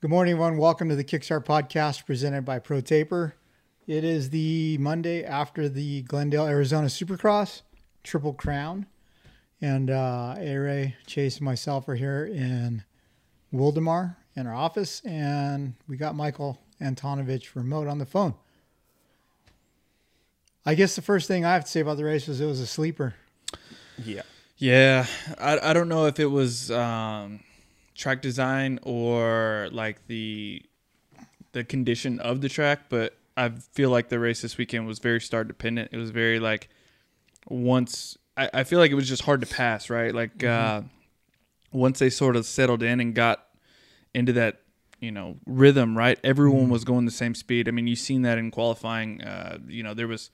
Good morning, everyone. Welcome to the Kickstart podcast presented by ProTaper. It is the Monday after the Glendale, Arizona Supercross Triple Crown. And uh, A-Ray, Chase, and myself are here in Wildomar in our office. And we got Michael Antonovich remote on the phone. I guess the first thing I have to say about the race was it was a sleeper. Yeah. Yeah, I, I don't know if it was um, track design or like the the condition of the track, but I feel like the race this weekend was very start dependent. It was very like once I, I feel like it was just hard to pass, right? Like uh, once they sort of settled in and got into that you know rhythm, right? Everyone was going the same speed. I mean, you've seen that in qualifying. Uh, you know, there was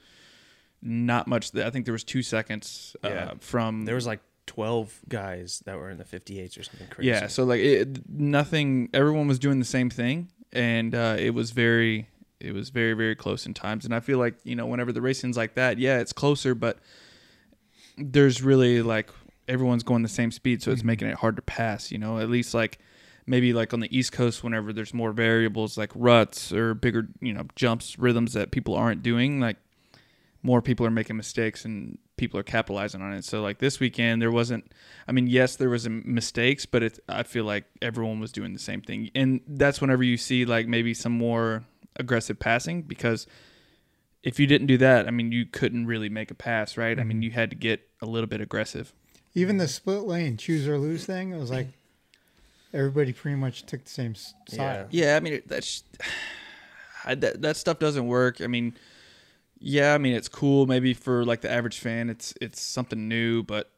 not much. I think there was two seconds uh, Yeah. from There was like 12 guys that were in the 58s or something crazy. yeah, so like it, nothing. Everyone was doing the same thing, and uh, it was very, it was very, very close in times. And I feel like you know, whenever the racing's like that, yeah, it's closer, but there's really like everyone's going the same speed, so it's making it hard to pass. You know, at least like maybe like on the East Coast, whenever there's more variables like ruts or bigger, you know, jumps, rhythms that people aren't doing, like more people are making mistakes and people are capitalizing on it. So like this weekend, there wasn't. I mean, yes, there was mistakes, but it. I feel like everyone was doing the same thing, and that's whenever you see like maybe some more aggressive passing because if you didn't do that, I mean, you couldn't really make a pass, right? I mean, mm-hmm. you had to get a little bit aggressive. Even the split lane choose or lose thing, it was like everybody pretty much took the same side. Yeah, I mean that's I, that that stuff doesn't work. I mean, yeah, I mean it's cool maybe for like the average fan. It's it's something new, but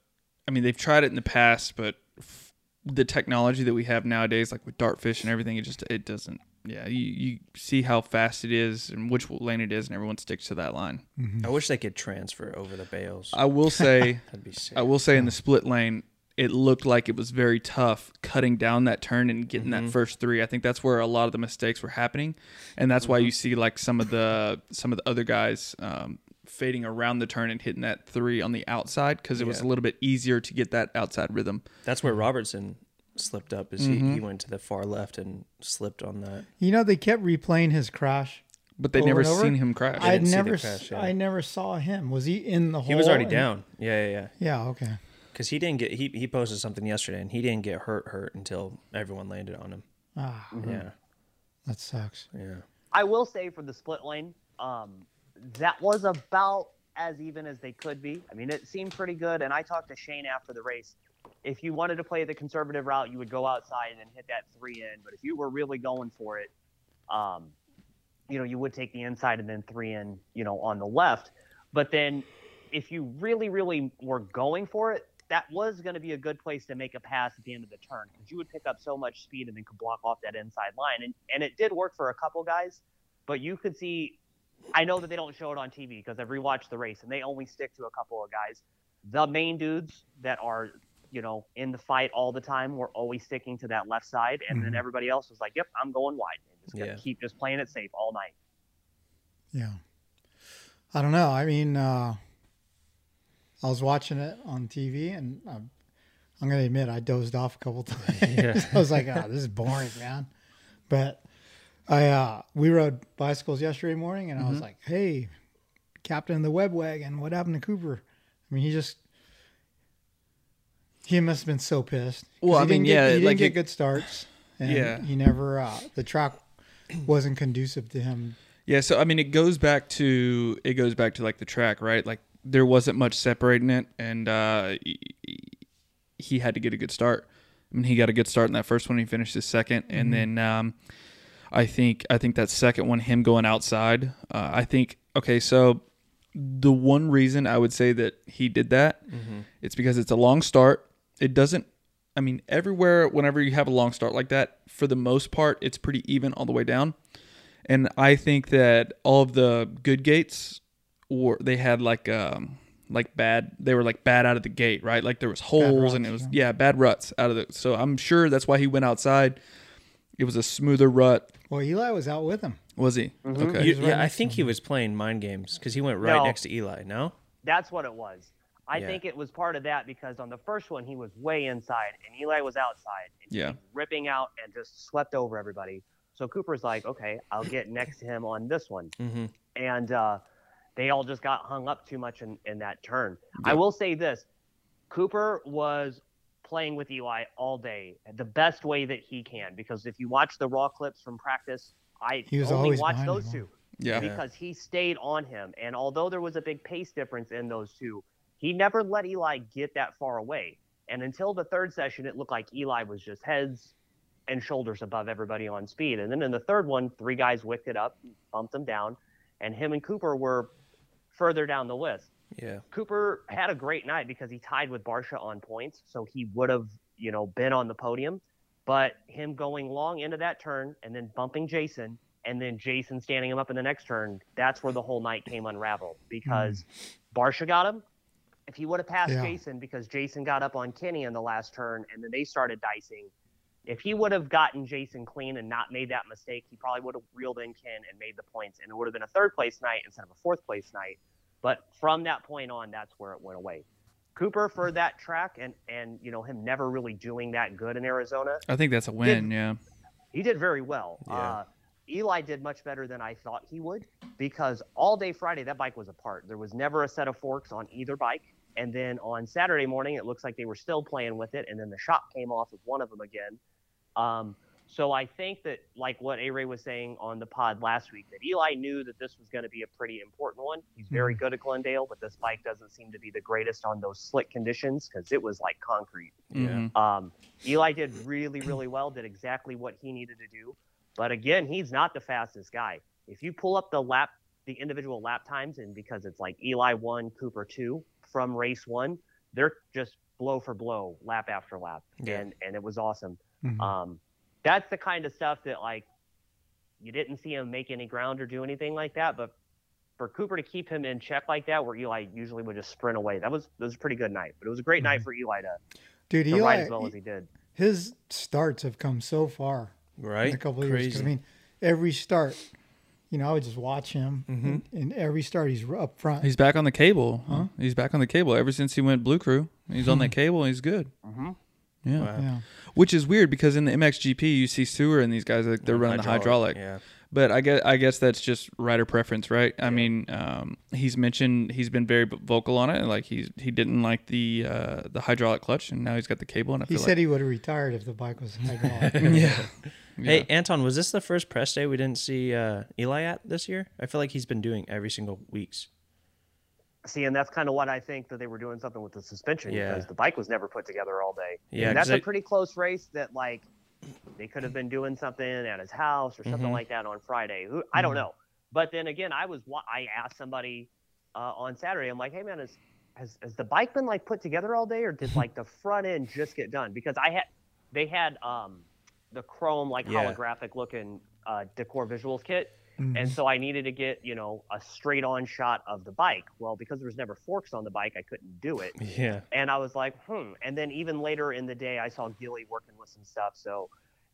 I mean they've tried it in the past, but f- the technology that we have nowadays, like with dartfish and everything, it just it doesn't. Yeah, you, you see how fast it is and which lane it is, and everyone sticks to that line. Mm-hmm. I wish they could transfer over the bales. I will say. That'd be sick. I will say in the split lane, it looked like it was very tough cutting down that turn and getting that first three. I think that's where a lot of the mistakes were happening, and that's why you see like some of the some of the other guys um, fading around the turn and hitting that three on the outside because it was a little bit easier to get that outside rhythm. That's where Robertson slipped up. Is Mm-hmm. he, he went to the far left and slipped on that. You know, they kept replaying his crash. But they Over never seen him crash. I didn't see the never, crash, yeah. I never saw him. Was he in the hole? He was already and- down. Yeah, yeah, yeah. Yeah. Okay. Because he didn't get he he posted something yesterday and he didn't get hurt hurt until everyone landed on him. Ah, Yeah, that sucks. yeah. I will say for the split lane, um, that was about as even as they could be. I mean, it seemed pretty good. And I talked to Shane after the race. If you wanted to play the conservative route, you would go outside and hit that three in. But if you were really going for it, um, you know, you would take the inside and then three in, you know, on the left. But then if you really, really were going for it, that was going to be a good place to make a pass at the end of the turn because you would pick up so much speed and then could block off that inside line. And and it did work for a couple guys, but you could see. I know that they don't show it on TV because I've rewatched the race and they only stick to a couple of guys. The main dudes that are, you know, in the fight all the time were always sticking to that left side, and then everybody else was like, "Yep, I'm going wide." And just gonna Yeah. keep just playing it safe all night. Yeah. I don't know. I mean, uh, I was watching it on TV, and I'm, I'm going to admit I dozed off a couple times. Yeah. I was like, "Oh, this is boring, man." But I uh, we rode bicycles yesterday morning, and I Mm-hmm. was like, "Hey, captain of the Webb wagon, what happened to Cooper?" I mean, he just he must have been so pissed. Well, he I mean, didn't get, yeah, he didn't like get it- good starts, and Yeah. he never uh, the track wasn't conducive to him Yeah, so I mean, it goes back to it goes back to like the track, right? Like there wasn't much separating it, and uh, he- had to get a good start. I mean, he got a good start in that first one. He finished his 2nd and then um, I think I think that second one, him going outside. Uh, I think okay, so the one reason I would say that he did that, it's because it's a long start. It doesn't I mean, everywhere, whenever you have a long start like that, for the most part, it's pretty even all the way down. And I think that all of the good gates were they had like um like bad they were like bad out of the gate, right? Like there was holes and it was yeah, bad ruts out of the so I'm sure that's why he went outside. It was a smoother rut. Well, Eli was out with him. Was he? Okay. You- yeah, I think he was playing mind games because he went right No. next to Eli. No, That's what it was. I Yeah. think it was part of that because on the first one he was way inside and Eli was outside. And Yeah. was ripping out and just swept over everybody. So Cooper's like, okay, I'll get next to him on this one. mm-hmm. And uh, they all just got hung up too much in, in that turn. I will say this Cooper was playing with Eli all day the best way that he can because if you watch the raw clips from practice, I He was only always watched those him, two Yeah. because he stayed on him. And although there was a big pace difference in those two, he never let Eli get that far away. And until the third session, it looked like Eli was just heads and shoulders above everybody on speed. And then in the third one, three guys wicked it up, bumped him down, and him and Cooper were further down the list. yeah, Cooper had a great night because he tied with Barcia on points, so he would have, you know, been on the podium. But him going long into that turn and then bumping Jason and then Jason standing him up in the next turn, that's where the whole night came unraveled because hmm. Barcia got him. If he would have passed Yeah. Jason because Jason got up on Kenny in the last turn and then they started dicing, if he would have gotten Jason clean and not made that mistake, he probably would have reeled in Ken and made the points, and it would have been a third place night instead of a fourth place night. But from that point on, that's where it went away. Cooper for that track and and you know him never really doing that good in Arizona. I think that's a win, yeah. He did very well. Yeah. Uh, Eli did much better than I thought he would because all day Friday that bike was apart. There was never a set of forks on either bike. And then on Saturday morning, it looks like they were still playing with it. And then the shop came off of one of them again. Um, so I think that, like what A Ray was saying on the pod last week, that Eli knew that this was going to be a pretty important one. He's very good at Glendale, but this bike doesn't seem to be the greatest on those slick conditions because it was like concrete. yeah. Mhm. Um, Eli did really, really well, did exactly what he needed to do. But again, he's not the fastest guy. If you pull up the lap, the individual lap times, and because it's like Eli one, Cooper two from race one, they're just blow for blow, lap after lap, Yeah. and and it was awesome. Mhm. Um, that's the kind of stuff that like you didn't see him make any ground or do anything like that, but for Cooper to keep him in check like that, where Eli usually would just sprint away, that was that was a pretty good night. But it was a great night for Eli to, Dude, to Eli, ride as well as he did. his starts have come so far right. in a couple of years. 'cause, Crazy. I mean, every start, you know, I would just watch him. And, and every start, he's up front. He's back on the cable. Huh? He's back on the cable ever since he went Blue Crew. He's on that cable. and He's good. Mm-hmm. Yeah. Wow. yeah. Which is weird because in the MXGP you see Seewer and these guys like they're running the hydraulic. Yeah. But I guess I guess that's just rider preference, right? I mean, um, he's mentioned he's been very vocal on it, and like he's he didn't like the uh, the hydraulic clutch, and now he's got the cable. And I He feel said he would have retired if the bike was hydraulic. like yeah. Hey, Anton, was this the first press day we didn't see uh, Eli at this year? I feel like he's been doing every single weeks. See, and that's kind of what I think that they were doing something with the suspension Yeah. because the bike was never put together all day. Yeah, and that's a pretty close race that like they could have been doing something at his house or something Mhm. like that on Friday. Who I don't know. But then again, I was wa- I asked somebody uh, on Saturday. I'm like, hey man, is, has has the bike been like put together all day, or did like the front end just get done? Because I had they had um the chrome like Yeah. holographic looking uh, D'COR Visuals kit. Mhm. And so I needed to get, you know, a straight on shot of the bike. Well, because there was never forks on the bike, I couldn't do it. Yeah. And I was like, hmm. And then even later in the day, I saw Gilly working with some stuff. So,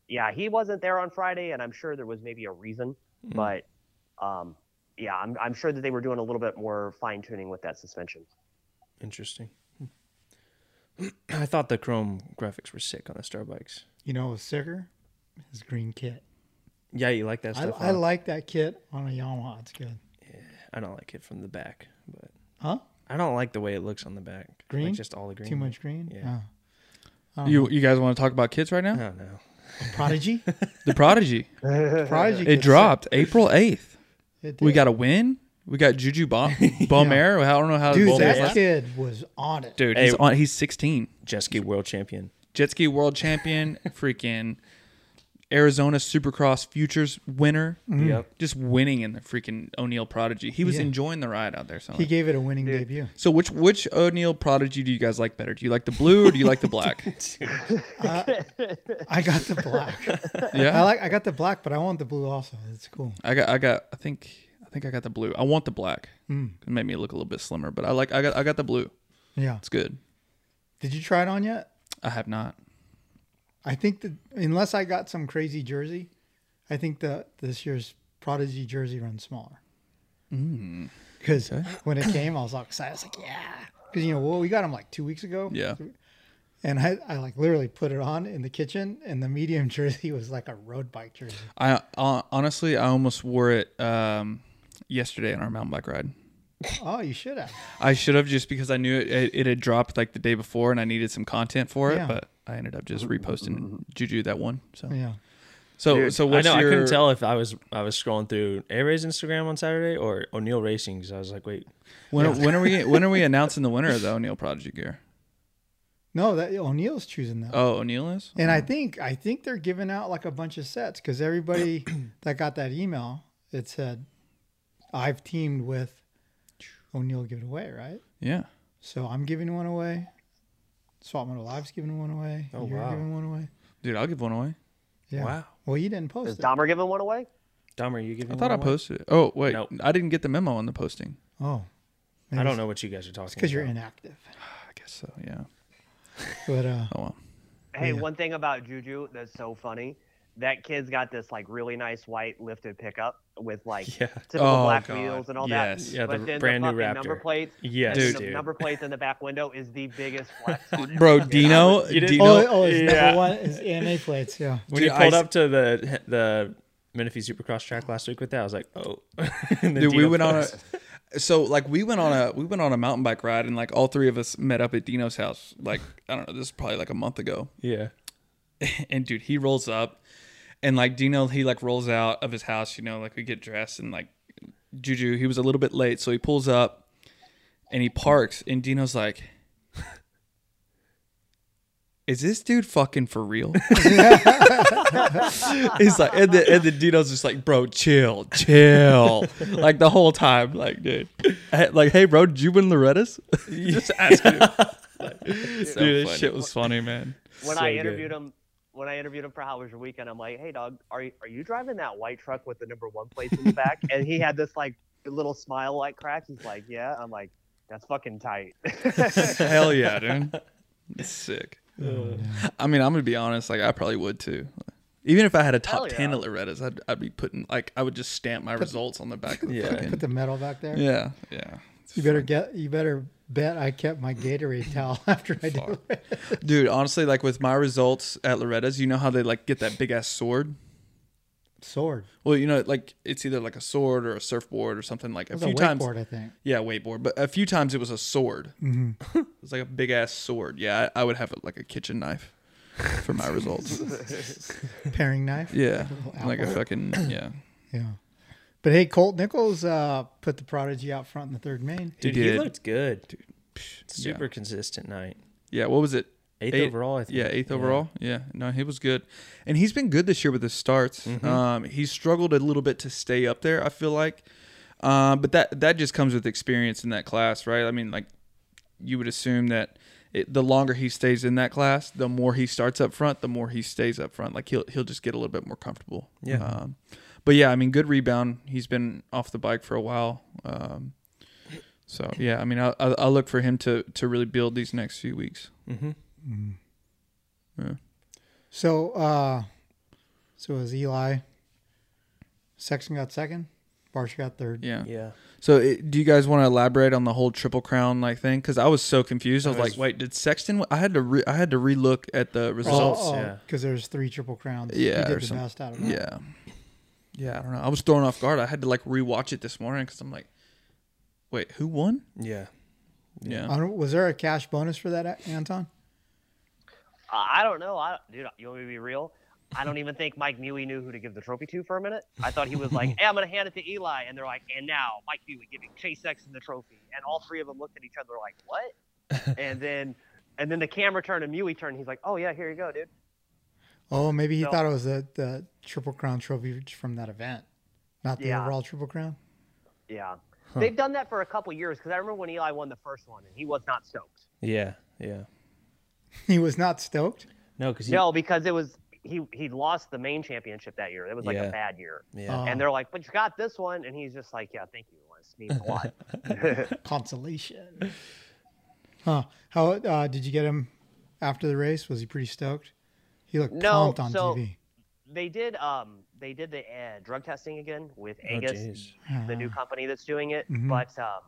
yeah, he wasn't there on Friday, and I'm sure there was maybe a reason. Mhm. But, um, yeah, I'm, I'm sure that they were doing a little bit more fine tuning with that suspension. Interesting. I thought the chrome graphics were sick on the Star bikes. You know, what's sicker? His green kit. Yeah, you like that I, stuff? I huh? like that kit on a Yamaha. It's good. I don't like it from the back, but Huh? I don't like the way it looks on the back. Green? Like just all the green. Too much green? Yeah. Oh. You you guys want to talk about kits right now? don't know. Prodigy? The Prodigy. Prodigy. It kit's dropped April eighth. We got a win. We got Juju Bom- Beaumer. I don't know how Dude, Bomber that is. kid was on it. Dude, Hey. he's on. He's 16. Jet ski world champion. Jet ski world champion. freaking Arizona Supercross Futures winner, Yep. just winning in the freaking O'Neill Prodigy. He was Yeah. enjoying the ride out there. So, He gave it a winning Dude. debut. so which which O'Neill Prodigy do you guys like better? Do you like the blue or do you like the black? I got the black. Yeah. I yeah, like I got the black, but I want the blue also. It's cool. I got I got I think I think I got the blue. I want the black. Mm. It made me look a little bit slimmer, but I like I got I got the blue. Yeah. It's good. Did you try it on yet? I have not. I think that unless I got some crazy jersey, I think that this year's Prodigy jersey runs smaller. Because when it came, I was all excited. I was like, yeah. Because, you know, well, we got them like two weeks ago. Yeah. And I, I like literally put it on in the kitchen, and the medium jersey was like a road bike jersey. I uh, honestly I almost wore it um, yesterday on our mountain bike ride. Oh, you should have. I should have just because I knew it, it, it had dropped like the day before and I needed some content for it, Yeah. but I ended up just reposting Juju that one. So Yeah. so Dude, so I know. your I couldn't tell if I was I was scrolling through A Ray's Instagram on Saturday or O'Neill Racing because I was like, wait, when when are we when are we announcing the winner of the O'Neill Prodigy gear? No, that O'Neill's choosing that. Oh, O'Neill is. And I oh. think I think they're giving out like a bunch of sets because everybody that got that email, it said, "I've teamed with O'Neill. Give it away, right?" Yeah. So I'm giving one away. Swap Moto Live's giving one away. Oh, You're wow. giving one away. Dude, I'll give one away. Yeah. wow, Well, you didn't Is post it. Dahmer giving one away? Dahmer, you giving? I thought I one away? posted it. Oh wait, Nope. I didn't get the memo on the posting. Oh, I don't know what you guys are talking. about. because you're inactive. I guess so. Yeah. But uh, Oh well. Hey, Yeah. one thing about Juju that's so funny. That kid's got this like really nice white lifted pickup with like Yeah. typical Oh, black God. wheels and all Yes. that. Yeah, the but then brand the new fucking number plates, Yes, Dude. the dude. number plates in the back window is the biggest flex. Bro. Dino, You didn't- Dino, oh, oh, it's Yeah. number one is AMA plates. Yeah. When Dude, you pulled I- up to the the Menifee Supercross track last week with that, I was like, oh. And then Dude, we Dino went on a so like we went on a we went on a mountain bike ride and like all three of us met up at Dino's house. Like I don't know, this is probably like a month ago. yeah. And dude, he rolls up and like Dino he like rolls out of his house, you know, like we get dressed and like Juju, he was a little bit late, so he pulls up and he parks and Dino's like is this dude fucking for real? He's like, and the, and the Dino's just like, bro, chill, chill. like the whole time, like, dude, like, hey, bro, did you win Loretta's? just ask him. dude, this shit was funny, man. when So I good. interviewed him, when I interviewed him for How Was Your Weekend, I'm like, "Hey, dog, are you are you driving that white truck with the number one plates in the back?" and he had this like little smile like crack. He's like, "Yeah." I'm like, "That's fucking tight." Hell yeah, dude. It's sick. I mean, I'm gonna be honest. Like, I probably would too. Even if I had a top Hell ten yeah. at Loretta's, I'd, I'd be putting like I would just stamp my results on the back of the Yeah. fucking. Put the metal back there. Yeah, yeah. You better get. You better bet I kept my Gatorade towel after I did. it. Dude, honestly, like with my results at Loretta's, you know how they like get that big ass sword? Sword. Well, you know, like it's either like a sword or a surfboard or something like a was a few times. I think. Yeah, wakeboard. But a few times it was a sword. Mm-hmm. it was like a big ass sword. Yeah, I, I would have it like a kitchen knife for my results. Paring knife. Yeah, like a fucking yeah. Yeah. But hey, Colt Nichols uh, put the Prodigy out front in the third main. Dude, He he, looked good. Dude, Yeah. super consistent night. Yeah, what was it? Eighth Eight- overall, I think. Yeah, eighth overall. Yeah, no, he was good, and he's been good this year with his starts. Mm-hmm. Um, he struggled a little bit to stay up there. I feel like, um, but that that just comes with experience in that class, right? I mean, like you would assume that it, the longer he stays in that class, the more he starts up front, the more he stays up front. Like he'll he'll just get a little bit more comfortable. Yeah. Um, but yeah, I mean, good rebound. He's been off the bike for a while. Um, so yeah, I mean, I I I'll look for him to to really build these next few weeks. Mm-hmm. So, uh, so it was Eli. Sexton got second. Barcia got third. Yeah. Yeah. So, it, do you guys want to elaborate on the whole triple crown like thing? Because I was so confused. I was, I was- like, "Wait, did Sexton?" I had to re- I had to relook at the results. yeah. Because there's three triple crowns. Yeah, He did the some- best out of it. yeah, yeah. I don't know. I was thrown off guard. I had to like rewatch it this morning because I'm like, "Wait, who won?" Yeah. Yeah. I don't- was there a cash bonus for that, Anton? Uh, I don't know. I, dude, you want me to be real? I don't even think Mike Mewey knew who to give the trophy to for a minute. I thought he was like, "Hey, I'm gonna hand it to Eli," and they're like, "And now Mike Mewey giving Chase Sexton the trophy," and all three of them looked at each other like, "What?" and then, and then the camera turned and Mewey turned. He's like, "Oh yeah, here you go, dude." Oh, maybe he So- thought it was the, the Triple Crown trophy from that event, not the Yeah. overall Triple Crown. Yeah. They've done that for a couple years because I remember when Eli won the first one and he was not stoked. Yeah, yeah. He was not stoked. No, because No, because it was he he lost the main championship that year. It was like Yeah. a bad year. yeah, Oh. And they're like, "But you got this one," and he's just like, "Yeah, thank you. This means a lot." Consolation. Huh? How uh, did you get him after the race? Was he pretty stoked? He looked No, pumped on so- TV. they did um they did the uh, drug testing again with oh Angus, jeez. the new company that's doing it. Mhm. But um,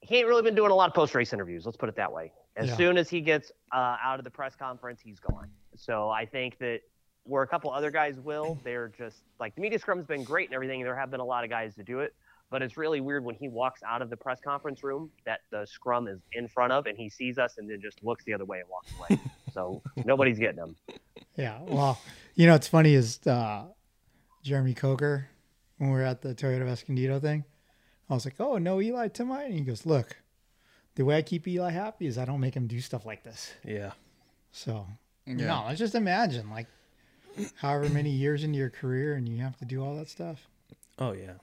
he ain't really been doing a lot of post race interviews. Let's put it that way. As Yeah. soon as he gets uh, out of the press conference, he's gone. So I think that where a couple other guys will, they're just like the media scrum's been great and everything. There have been a lot of guys to do it. But it's really weird when he walks out of the press conference room that the scrum is in front of and he sees us and then just looks the other way and walks away. so nobody's getting them. Yeah. Well, you know, it's funny is uh, Jeremy Coker when we were at the Toyota of Escondido thing. I was like, "Oh, no Eli tonight," and he goes, "Look, the way I keep Eli happy is I don't make him do stuff like this." Yeah, So, Yeah. no, let's just imagine like however many years into your career and you have to do all that stuff. oh yeah,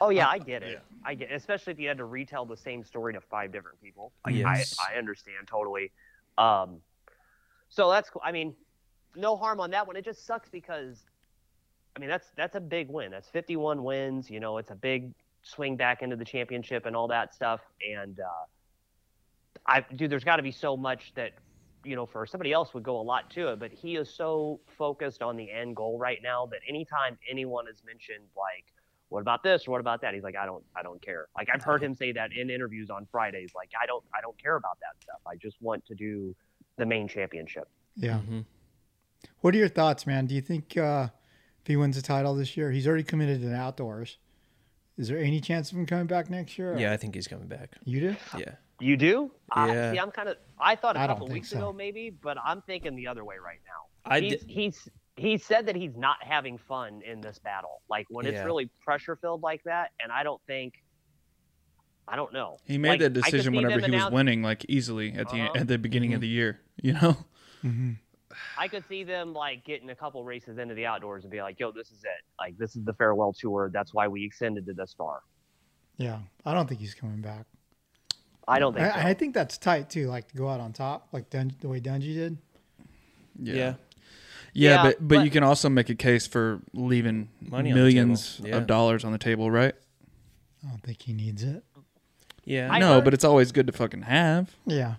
Oh yeah, I get it. I get, it. especially if you had to retell the same story to five different people. Like, Yes. I I understand totally. Um, so that's cool. I mean, no harm on that one. It just sucks because, I mean, that's that's a big win. That's 51 wins. You know, it's a big swing back into the championship and all that stuff. And uh, I, dude, there's got to be so much that you know for somebody else would go a lot to it, but he is so focused on the end goal right now that anytime anyone is mentioned like what about this or what about that? He's like, I don't, I don't care. Like I've heard him say that in interviews on Fridays. Like I don't, I don't care about that stuff. I just want to do the main championship. Yeah. Mhm. What are your thoughts, man? Do you think uh, if he wins the title this year, he's already committed to the outdoors? Is there any chance of him coming back next year? or- yeah. I think he's coming back. You do? Yeah, You do? I- Yeah. see, I'm kind of. I thought a I don't couple weeks so. ago maybe, but I'm thinking the other way right now. I he's, did- he's he said that he's not having fun in this battle. Like when it's really pressure filled like that, and I don't think. I don't know. He made Like, that decision whenever he was winning, like easily at the Uh-huh. at the beginning Mhm. of the year. You know, Mm-hmm. I could see them like getting a couple races into the outdoors and be like, "Yo, this is it. Like this is the farewell tour. That's why we extended to this far." Yeah. I don't think he's coming back. I don't think. so. I, I think that's tight too, like to go out on top, like Dun- the way Dungey did. yeah, yeah, Yeah, but, but but- you can also make a case for leaving Money millions yeah. of dollars on the table, right? I don't think he needs it. Yeah. I no, heard- but it's always good to fucking have. Yeah.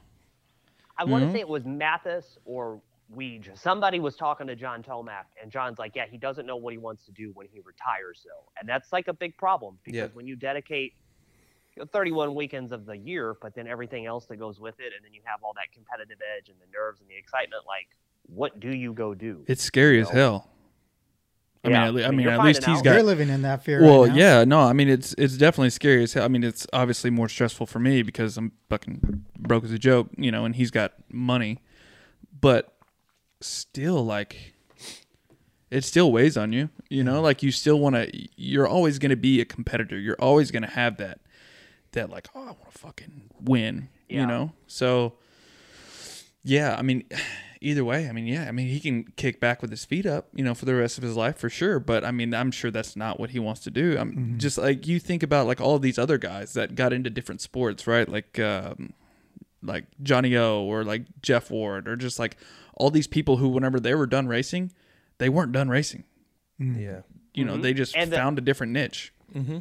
I want to say it was Mathis or Weege. Somebody was talking to John Tomac, and John's like, "Yeah, he doesn't know what he wants to do when he retires, though, and that's like a big problem because Yeah. when you dedicate you know, 31 weekends of the year, but then everything else that goes with it, and then you have all that competitive edge and the nerves and the excitement, like, what do you go do? It's scary as hell. I Yeah, mean, at, le- I I mean, mean, at least finding he's out. got You're living in that fear. Well, right now. yeah, no, I mean it's it's definitely scary as hell. I mean it's obviously more stressful for me because I'm fucking broke as a joke, you know, and he's got money, but still like it still weighs on you, you know, mm. like you still want to. You're always going to be a competitor. You're always going to have that that like oh I want to fucking win, Yeah. you know. So yeah, I mean. Either way, I mean, yeah, I mean, he can kick back with his feet up, you know, for the rest of his life for sure. But I mean, I'm sure that's not what he wants to do. I'm just like you think about like all of these other guys that got into different sports, right? Like, um, like Johnny O or like Jeff Ward or just like all these people who, whenever they were done racing, they weren't done racing. yeah. You know, Mhm. they just And the- found a different niche. Mm-hmm.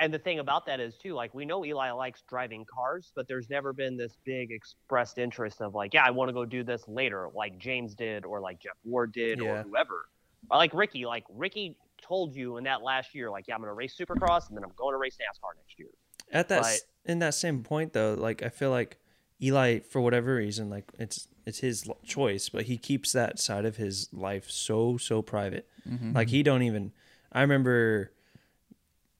And the thing about that is too, like we know Eli likes driving cars, but there's never been this big expressed interest of like, yeah, I want to go do this later, like James did, or like Jeff Ward did, Yeah. or whoever. Or like Ricky, like Ricky told you in that last year, like, yeah, I'm gonna race Supercross and then I'm going to race NASCAR next year. At that But- in that same point though, like I feel like Eli for whatever reason, like it's it's his choice, but he keeps that side of his life so so private. Mm-hmm. Like he don't even. I remember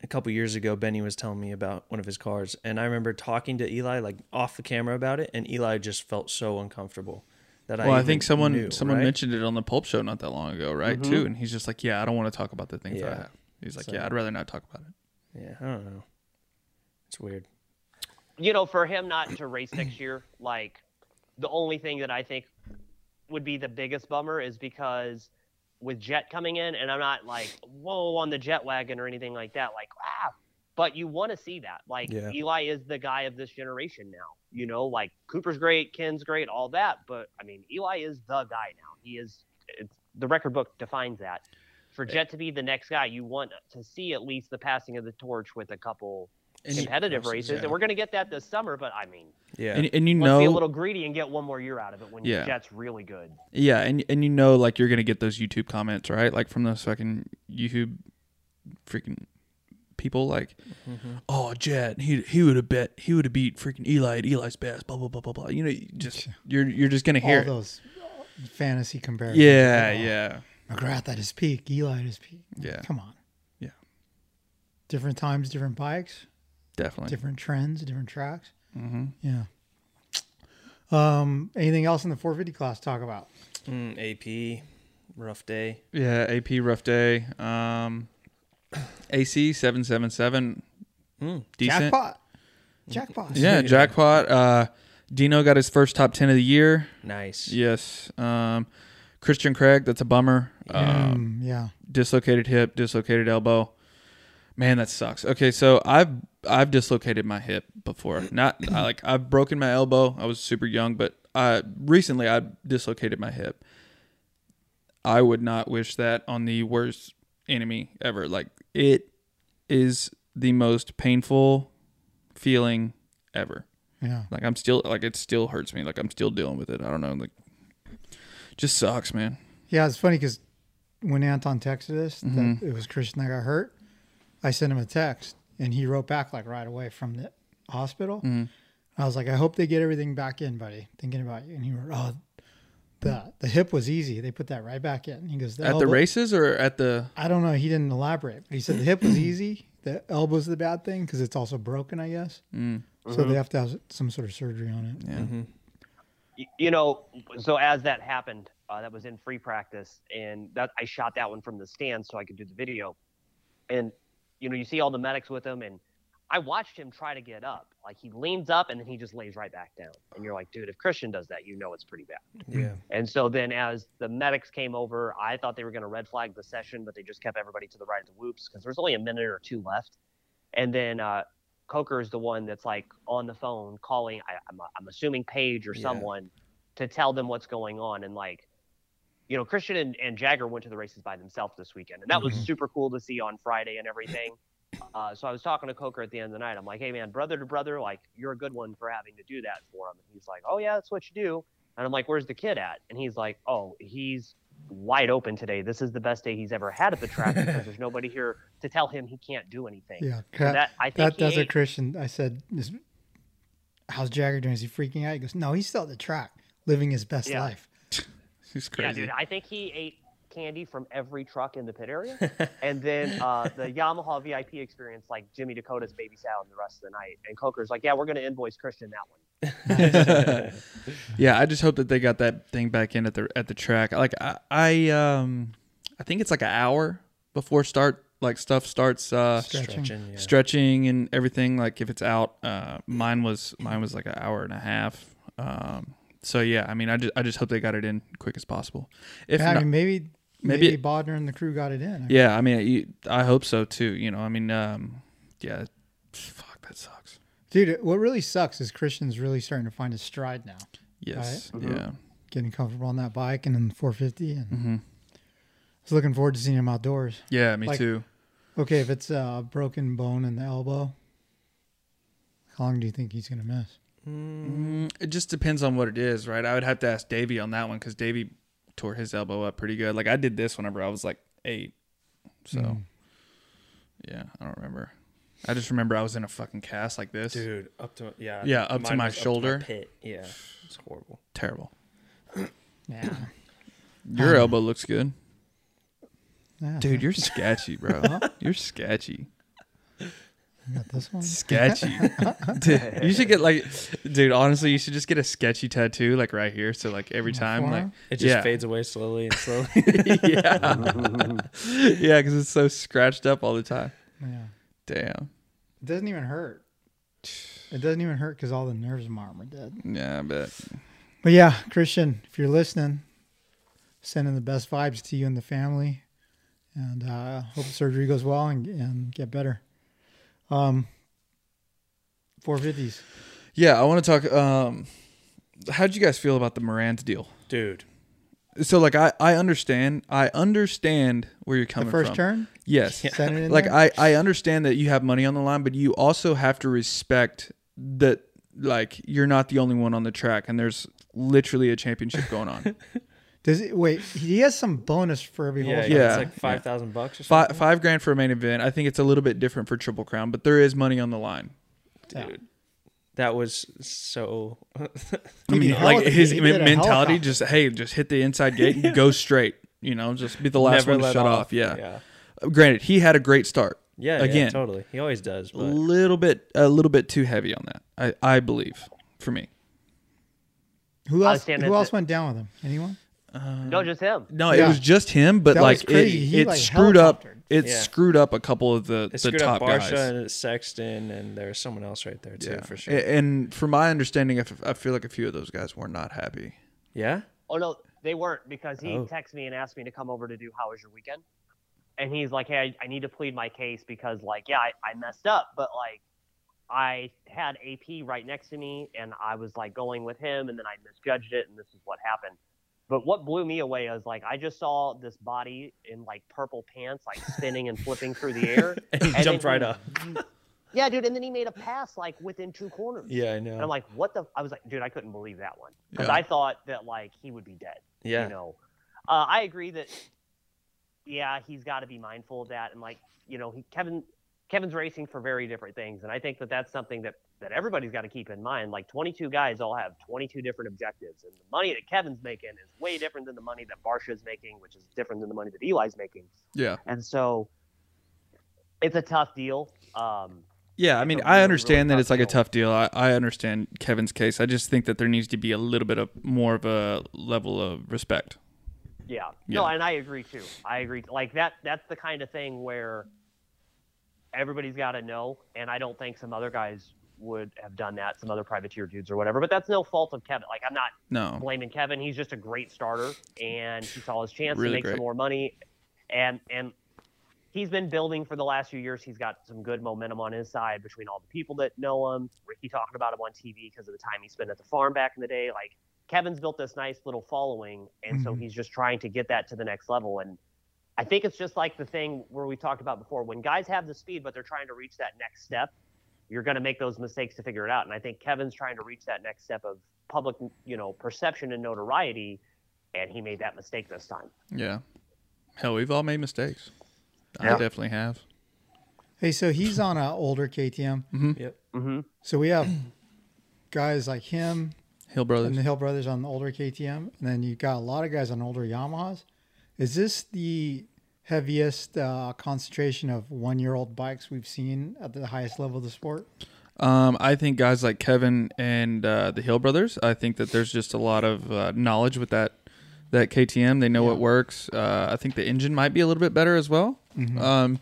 a couple years ago, Benny was telling me about one of his cars, and I remember talking to Eli like off the camera about it, and Eli just felt so uncomfortable that I. Well, I even think someone knew, someone right? mentioned it on the Pulp Show not that long ago, right? Mhm. Too, and he's just like, yeah, I don't want to talk about the things that I have. He's like, So- yeah, I'd rather not talk about it. Yeah, I don't know. It's weird. You know, for him not to race next year, like the only thing that I think would be the biggest bummer is because with Jet coming in, and I'm not like whoa on the Jet wagon or anything like that. Like ah, but you want to see that. Like Yeah. Eli is the guy of this generation now. You know, like Cooper's great, Ken's great, all that. But I mean, Eli is the guy now. He is. It's, the record book defines that. For Jet to be the next guy, you want to see at least the passing of the torch with a couple And you- competitive races, yeah. and we're going to get that this summer. But I mean, Yeah. And, and you let's know, be a little greedy and get one more year out of it when Yeah. Jet's really good. yeah, and and you know, like you're gonna get those YouTube comments, right? Like from those fucking YouTube freaking people, like, mm-hmm. oh, Jet, he he would have bet he would have beat freaking Eli at Eli's best, blah blah blah blah blah. You know, you just you're you're just gonna hear, All it. those fantasy comparisons. yeah, Like, oh, yeah, McGrath at his peak, Eli at his peak. Yeah. Come on. Yeah. Different times, different bikes, definitely. different trends, different tracks. hmm Yeah. Um, anything else in the 450 class to talk about? Mm, AP, rough day. Yeah, AP rough day. Um, AC seven seven seven, Mm. decent. Jackpot. Jackpot. Yeah, jackpot. Uh, Dino got his first top ten of the year. Nice. Yes. Um, Christian Craig, that's a bummer. Um, Um, yeah. dislocated hip, dislocated elbow. Man, that sucks. Okay, so I've I've dislocated my hip before. Not I, like I've broken my elbow. I was super young, but I recently I dislocated my hip. I would not wish that on the worst enemy ever. Like it is the most painful feeling ever. Yeah. Like I'm still like it still hurts me. Like I'm still dealing with it. I don't know. Like just sucks, man. Yeah, it's funny because when Anton texted us Mhm. that it was Christian that got hurt, I sent him a text and he wrote back like right away from the hospital. Mhm. I was like, I hope they get everything back in, buddy. Thinking about you. And he wrote, Oh, the the hip was easy. They put that right back in. He goes, the At the races or at the I don't know. He didn't elaborate, but he said the hip was easy. The elbow's the bad thing because it's also broken, I guess. mm, So they have to have some sort of surgery on it. yeah. Mm-hmm. Y- You know, so as that happened, uh, that was in free practice, and that I shot that one from the stand so I could do the video. And you know, you see all the medics with him, and I watched him try to get up. Like he leans up and then he just lays right back down. And you're like, dude, if Christian does that, you know it's pretty bad. Yeah. And so then as the medics came over, I thought they were going to red flag the session, but they just kept everybody to the right of the whoops because there's only a minute or two left. And then uh, Coker is the one that's like on the phone calling, I, I'm, I'm assuming Paige or Yeah. someone to tell them what's going on. And like, you know, Christian and, and Jagger went to the races by themselves this weekend. And that was Mhm. super cool to see on Friday and everything. Uh, so I was talking to Coker at the end of the night. I'm like, hey, man, brother to brother, like, you're a good one for having to do that for him. And he's like, oh, yeah, that's what you do. And I'm like, where's the kid at? And he's like, oh, he's wide open today. This is the best day he's ever had at the track because there's nobody here to tell him he can't do anything. Yeah. So That, I think that that's a Christian. I said, how's Jagger doing? Is he freaking out? He goes, no, he's still at the track, living his best Yeah. life. He's Yeah, crazy. dude, I think he ate candy from every truck in the pit area. and then uh, the Yamaha VIP experience, like Jimmy Decotis baby salad the rest of the night. And Coker's like, yeah, we're going to invoice Christian that one. yeah, I just hope that they got that thing back in at the at the track. Like I, I um I think it's like an hour before start like stuff starts uh Stretching. Stretching. Yeah. stretching and everything like if it's out uh mine was mine was like an hour and a half um so yeah i mean i just i just hope they got it in quick as possible if yeah, not, I mean, maybe maybe maybe Bodner and the crew got it in. yeah i mean you, i hope so too you know i mean um yeah fuck that sucks Dude, what really sucks is Christian's really starting to find his stride now, yes Right. Mhm. yeah getting comfortable on that bike and in the 450. And hmm I was looking forward to seeing him outdoors. yeah me Like- too Okay, if it's a broken bone in the elbow, how long do you think he's going to miss? Mm, it just depends on what it is, right? I would have to ask Davey on that one because Davey tore his elbow up pretty good. Like I did this whenever I was like eight. So Mm. yeah, I don't remember. I just remember I was in a fucking cast like this. Dude, up to yeah. Yeah, up to mine my was shoulder. pit. Yeah, it's horrible. Terrible. Yeah. Your Um, elbow looks good. yeah. Dude, you're sketchy, bro. you're sketchy. You got this one? Sketchy. dude, you should get like dude, honestly, you should just get a sketchy tattoo like right here. So like every time like? It just Yeah. fades away slowly and slowly. yeah. yeah, because it's so scratched up all the time. Yeah. Damn. It doesn't even hurt. It doesn't even hurt because all the nerves in my arm are dead. Yeah, I bet. But yeah, Christian, if you're listening, sending the best vibes to you and the family, and uh, hope the surgery goes well and, and get better. Um, 450s. Yeah, I want to talk. Um, how would you guys feel about the Moranz deal? Dude. So, like, I I understand. I understand where you're coming from. The first from. turn, Yes. send it in like there? I, I understand that you have money on the line, but you also have to respect that like you're not the only one on the track and there's literally a championship going on. Does it wait? He has some bonus for every Yeah, hole. yeah. Yeah, It's like yeah. five thousand bucks or five, something. five grand for a main event. I think it's a little bit different for Triple Crown, but there is money on the line. Yeah. Dude. That was so I mean, like his he men- did a mentality, helicopter. just hey, just hit the inside gate and go straight. You know, just be the last never one to shut off. Yeah. Yeah. Uh, granted, he had a great start. Yeah, yeah, Again. totally. He always does. A little bit, a little bit too heavy on that. I, I believe for me. Who else? Who else the- went down with him? Anyone? Um, no, just him. No, Yeah. it was just him, but That like it, He, it like, screwed up. It Yeah. screwed up a couple of the it the screwed top up Barcia guys. and Sexton, and there's someone else right there too, yeah, for sure. And from my understanding, I f- I feel like a few of those guys were not happy. yeah. Oh no, they weren't because he Oh. texted me and asked me to come over to do how was your weekend, and he's like, hey, I, I need to plead my case because like yeah, I, I messed up, but like I had AP right next to me and I was like going with him and then I misjudged it and this is what happened. But what blew me away is like I just saw this body in like purple pants like spinning and flipping through the air. And he And jumped right he- up. Yeah, dude, and then he made a pass like within two corners. Yeah, I And I'm like, what the? I was like, dude, I couldn't believe that one because Yeah. I thought that like he would be dead. Yeah. You know, uh, I agree that. Yeah, he's got to be mindful of that, and like you know, he Kevin Kevin's racing for very different things, and I think that that's something that that everybody's got to keep in mind. Like 22 guys all have 22 different objectives, and the money that Kevin's making is way different than the money that Barcia's making, which is different than the money that Eli's making, Yeah, and so it's a tough deal. Um, yeah. I mean, a I really, understand really that it's like a tough deal. I, I understand Kevin's case. I just think that there needs to be a little bit of more of a level of respect. Yeah. Yeah. No, and I agree too. I agree. Like that that's the kind of thing where everybody's got to know and I don't think some other guys would have done that, some other privateer dudes or whatever, but that's no fault of Kevin. Like I'm not No, blaming Kevin. He's just a great starter and he saw his chance Really to make great. some more money and and he's been building for the last few years. He's got some good momentum on his side between all the people that know him. Ricky talking about him on TV because of the time he spent at the farm back in the day. Like Kevin's built this nice little following, and so Mhm. he's just trying to get that to the next level. And I think it's just like the thing where we talked about before. When guys have the speed, but they're trying to reach that next step, you're going to make those mistakes to figure it out. And I think Kevin's trying to reach that next step of public, you know, perception and notoriety, and he made that mistake this time. yeah. Hell, we've all made mistakes. I definitely have. Hey, so he's on an older KTM. Yep. Mm-hmm. So we have guys like him Hill Brothers, and the Hill Brothers on the older KTM, and then you've got a lot of guys on older Yamahas. Is this the heaviest uh, concentration of one-year-old bikes we've seen at the highest level of the sport? Um, I think guys like Kevin and uh, the Hill Brothers. I think that there's just a lot of uh, knowledge with that that KTM. They know Yeah. what works. Uh, I think the engine might be a little bit better as well. Mm-hmm. Um,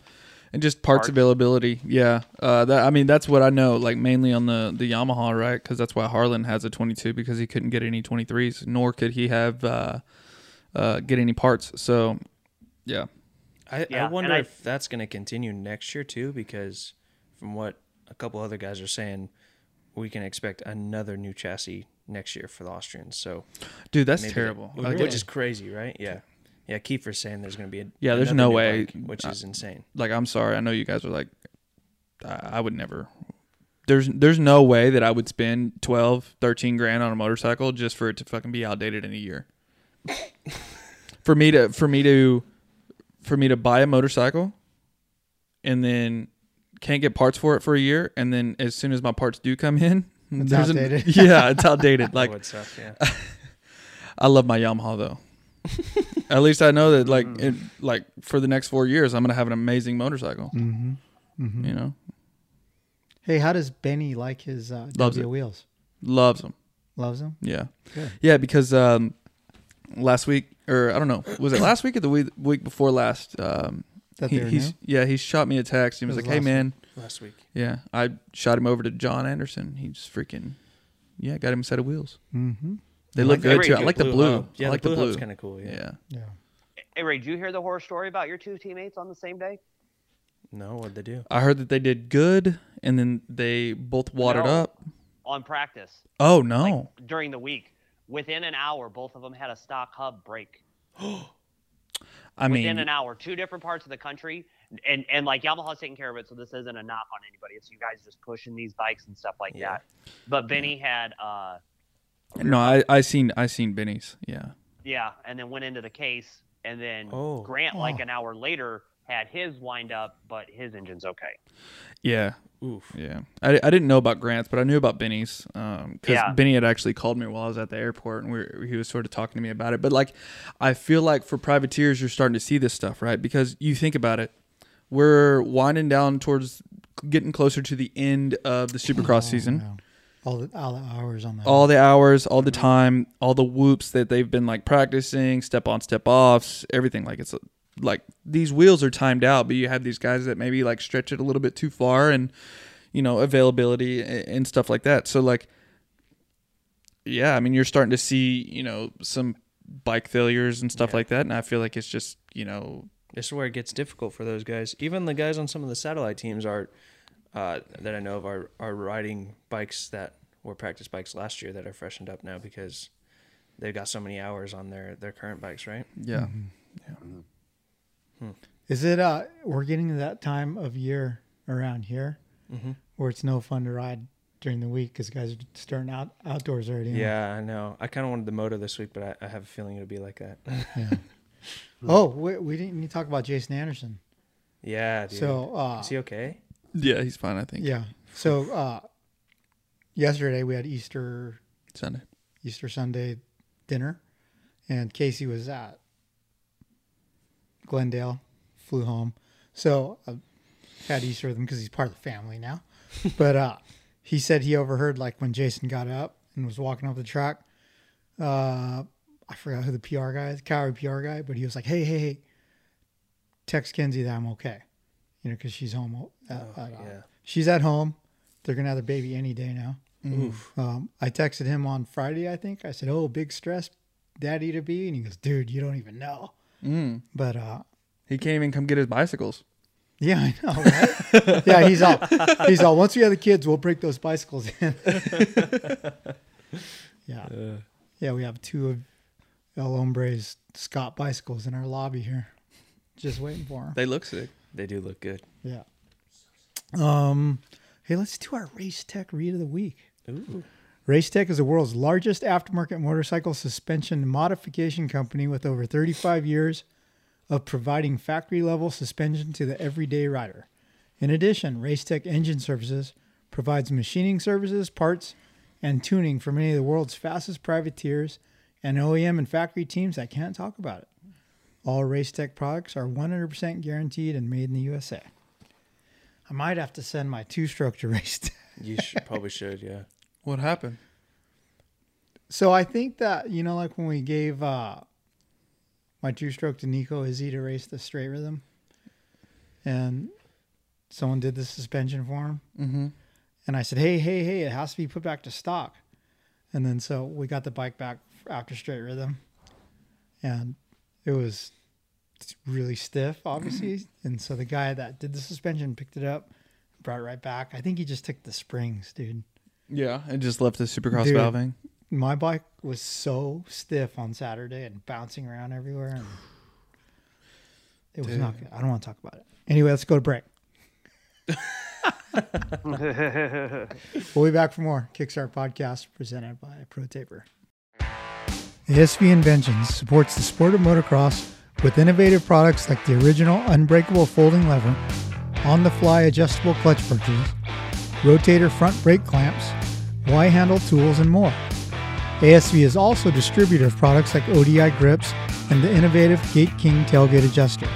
and just parts, Parts. availability. Yeah. Uh, that I mean that's what I know. Like mainly on the the Yamaha, right? Because that's why Harlan has a 22 because he couldn't get any 23s, nor could he have uh, uh, get any parts. So, yeah. I, Yeah, I wonder I- if that's going to continue next year too, because from what a couple other guys are saying, we can expect another new chassis next year for the Austrians. So Dude, that's maybe- terrible. which Like, is crazy, right? Yeah, yeah. Kiefer's saying there's going to be a Yeah, there's no new way. bike, which Uh, is insane. like I'm sorry, I know you guys are like I, I would never there's there's no way that I would spend 12, 13 grand on a motorcycle just for it to fucking be outdated in a year. for me to for me to for me to buy a motorcycle and then can't get parts for it for a year and then as soon as my parts do come in It's there's an- outdated. yeah, it's outdated. Like, Like would suck, yeah. I love my Yamaha though. At least I know that like it, like for the next 4 years I'm going to have an amazing motorcycle, Mm-hmm. Mm-hmm. you know. Hey, how does Benny like his uh, Loves W it. wheels? Loves them. Loves them. Yeah. Good. Yeah, because um, last week, or I don't know, was it last week or the week, week before last? Um, That he, they he's new? yeah, he shot me a text. He was, was like, "Hey last man, Last week. yeah, I shot him over to John Anderson. He's freaking yeah, got him a set of wheels. Mm-hmm. They I look like good the too. I blue like the blue. hub. Yeah, I like the the blue blue. kind of cool. Yeah. yeah. Yeah. Hey Ray, did you hear the horror story about your two teammates on the same day? No, what'd they do? I heard that they did good, and then they both watered No. up. On practice, Oh no! like during the week. Within an hour, both of them had a stock hub break. I mean, Within an hour, two different parts of the country, and and like Yamaha's taking care of it, so this isn't a knock on anybody. It's you guys just pushing these bikes and stuff like Yeah. that. But Benny had, uh, no, I I seen I seen Benny's. Yeah. yeah, and then went into the case, and then Oh. Grant, like Oh. an hour later, had his wind up, but his engine's okay. Yeah. Oof. Yeah, I, I didn't know about Grant's, but I knew about Benny's um, because Yeah. Benny had actually called me while I was at the airport, and we were, he was sort of talking to me about it. But like, I feel like for privateers, you're starting to see this stuff, right? Because you think about it, we're winding down towards getting closer to the end of the Supercross oh, season. Yeah. All the all the hours on that. All the hours, all the time, all the whoops that they've been like practicing, step on, step offs, everything. Like it's like these wheels are timed out, but you have these guys that maybe like stretch it a little bit too far, and you know availability and stuff like that. So like, yeah, I mean you're starting to see you know some bike failures and stuff Yeah. like that, and I feel like it's just you know This is where it gets difficult for those guys. Even the guys on some of the satellite teams are uh, that I know of are are riding bikes that were practice bikes last year that are freshened up now because they've got so many hours on their their current bikes, right? Yeah. Yeah. Is it? Uh, we're getting to that time of year around here Mhm. where it's no fun to ride during the week because guys are starting out outdoors already. huh? Yeah, I know. I kind of wanted the moto this week, but I, I have a feeling it'll be like that. Yeah. oh, we, we didn't need to talk about Jason Anderson. yeah. Dude. So, uh, is he okay? Yeah, he's fine. I think. yeah. So, uh, yesterday we had Easter Sunday. Easter Sunday dinner, and Casey was at Glendale, flew home. So I had Easter with him because he's part of the family now. but uh, he said he overheard like when Jason got up and was walking off the track. Uh, I forgot who the PR guy, the Kawi PR guy, but he was like, "Hey, hey, hey, text Kenzie that I'm okay," you know, because she's home. Uh, Oh, at, uh, yeah. She's at home. They're gonna have their baby any day now. Oof. Um, I texted him on Friday, I think. I said, "Oh, big stress, daddy to be," and he goes, "Dude, you don't even know." Mm. But uh, He can't even come get his bicycles. yeah, I know, right? yeah, he's all, he's all. Once we have the kids, we'll break those bicycles in. yeah, yeah, we have two of El Hombre's Scott bicycles in our lobby here, just waiting for them. They look sick. They do look good. Yeah. Um, hey, let's do our race tech read of the week. Ooh. Racetech is the world's largest aftermarket motorcycle suspension modification company with over 35 years of providing factory level suspension to the everyday rider. In addition, Racetech Engine Services provides machining services, parts, and tuning for many of the world's fastest privateers and OEM and factory teams that can't talk about it. All Racetech products are 100% guaranteed and made in the USA. I might have to send my two stroke to Racetech. You should, probably should. Yeah. What happened? So I think that you know, like when we gave uh, my two stroke to Nico Izzi to race the straight rhythm, and someone did the suspension for him, Mm-hmm. and I said, "Hey, hey, hey, it has to be put back to stock," and then so we got the bike back after straight rhythm, and it was really stiff, obviously, and so the guy that did the suspension picked it up, brought it right back. I think he just took the springs, dude. Yeah, it just left the supercross Dude. valving. my bike was so stiff on Saturday and bouncing around everywhere, and it was not good. I don't want to talk about it. Anyway, let's go to break. We'll be back for more Kickstart podcast presented by Pro ProTaper. ASV Inventions supports the sport of motocross with innovative products like the original unbreakable folding lever, on-the-fly adjustable clutch perches, rotator front brake clamps, Y-handle tools, and more. ASV is also a distributor of products like ODI grips and the innovative Gate King tailgate adjuster.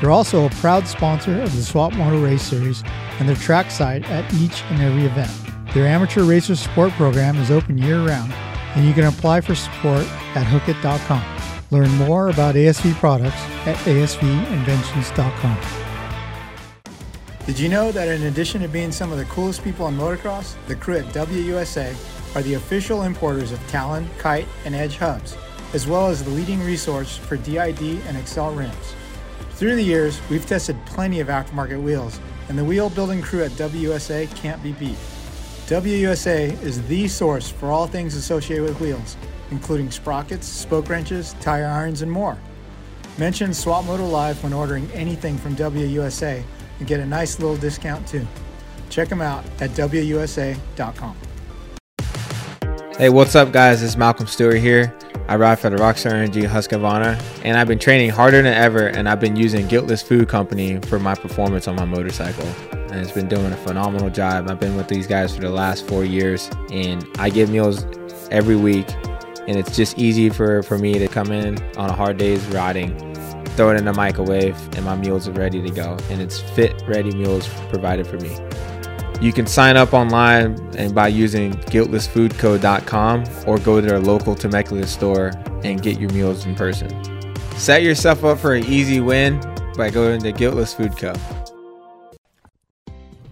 They're also a proud sponsor of the Swap Moto Race Series and their trackside at each and every event. Their amateur racer support program is open year round, and you can apply for support at hookit.com. Learn more about ASV products at asvinventions.com. Did you know that in addition to being some of the coolest people in motocross, the crew at WUSA are the official importers of Talon, Kite, and Edge hubs, as well as the leading resource for DID and Excel rims. Through the years, we've tested plenty of aftermarket wheels, and the wheel building crew at WUSA can't be beat. WUSA is the source for all things associated with wheels, including sprockets, spoke wrenches, tire irons, and more. Mention Swap Moto Live when ordering anything from WUSA and get a nice little discount too. Check them out at WUSA.com. Hey, what's up, guys? It's Malcolm Stewart here. I ride for the Rockstar Energy Husqvarna, and I've been training harder than ever, and I've been using Guiltless Food Company for my performance on my motorcycle. And it's been doing a phenomenal job. I've been with these guys for the last four years, and I get meals every week, and it's just easy for, for me to come in on a hard day's riding, throw it in the microwave, and my meals are ready to go. And it's fit, ready meals provided for me. You can sign up online and by using guiltlessfoodco.com or go to their local Temecula store and get your meals in person. Set yourself up for an easy win by going to Guiltless Food Co.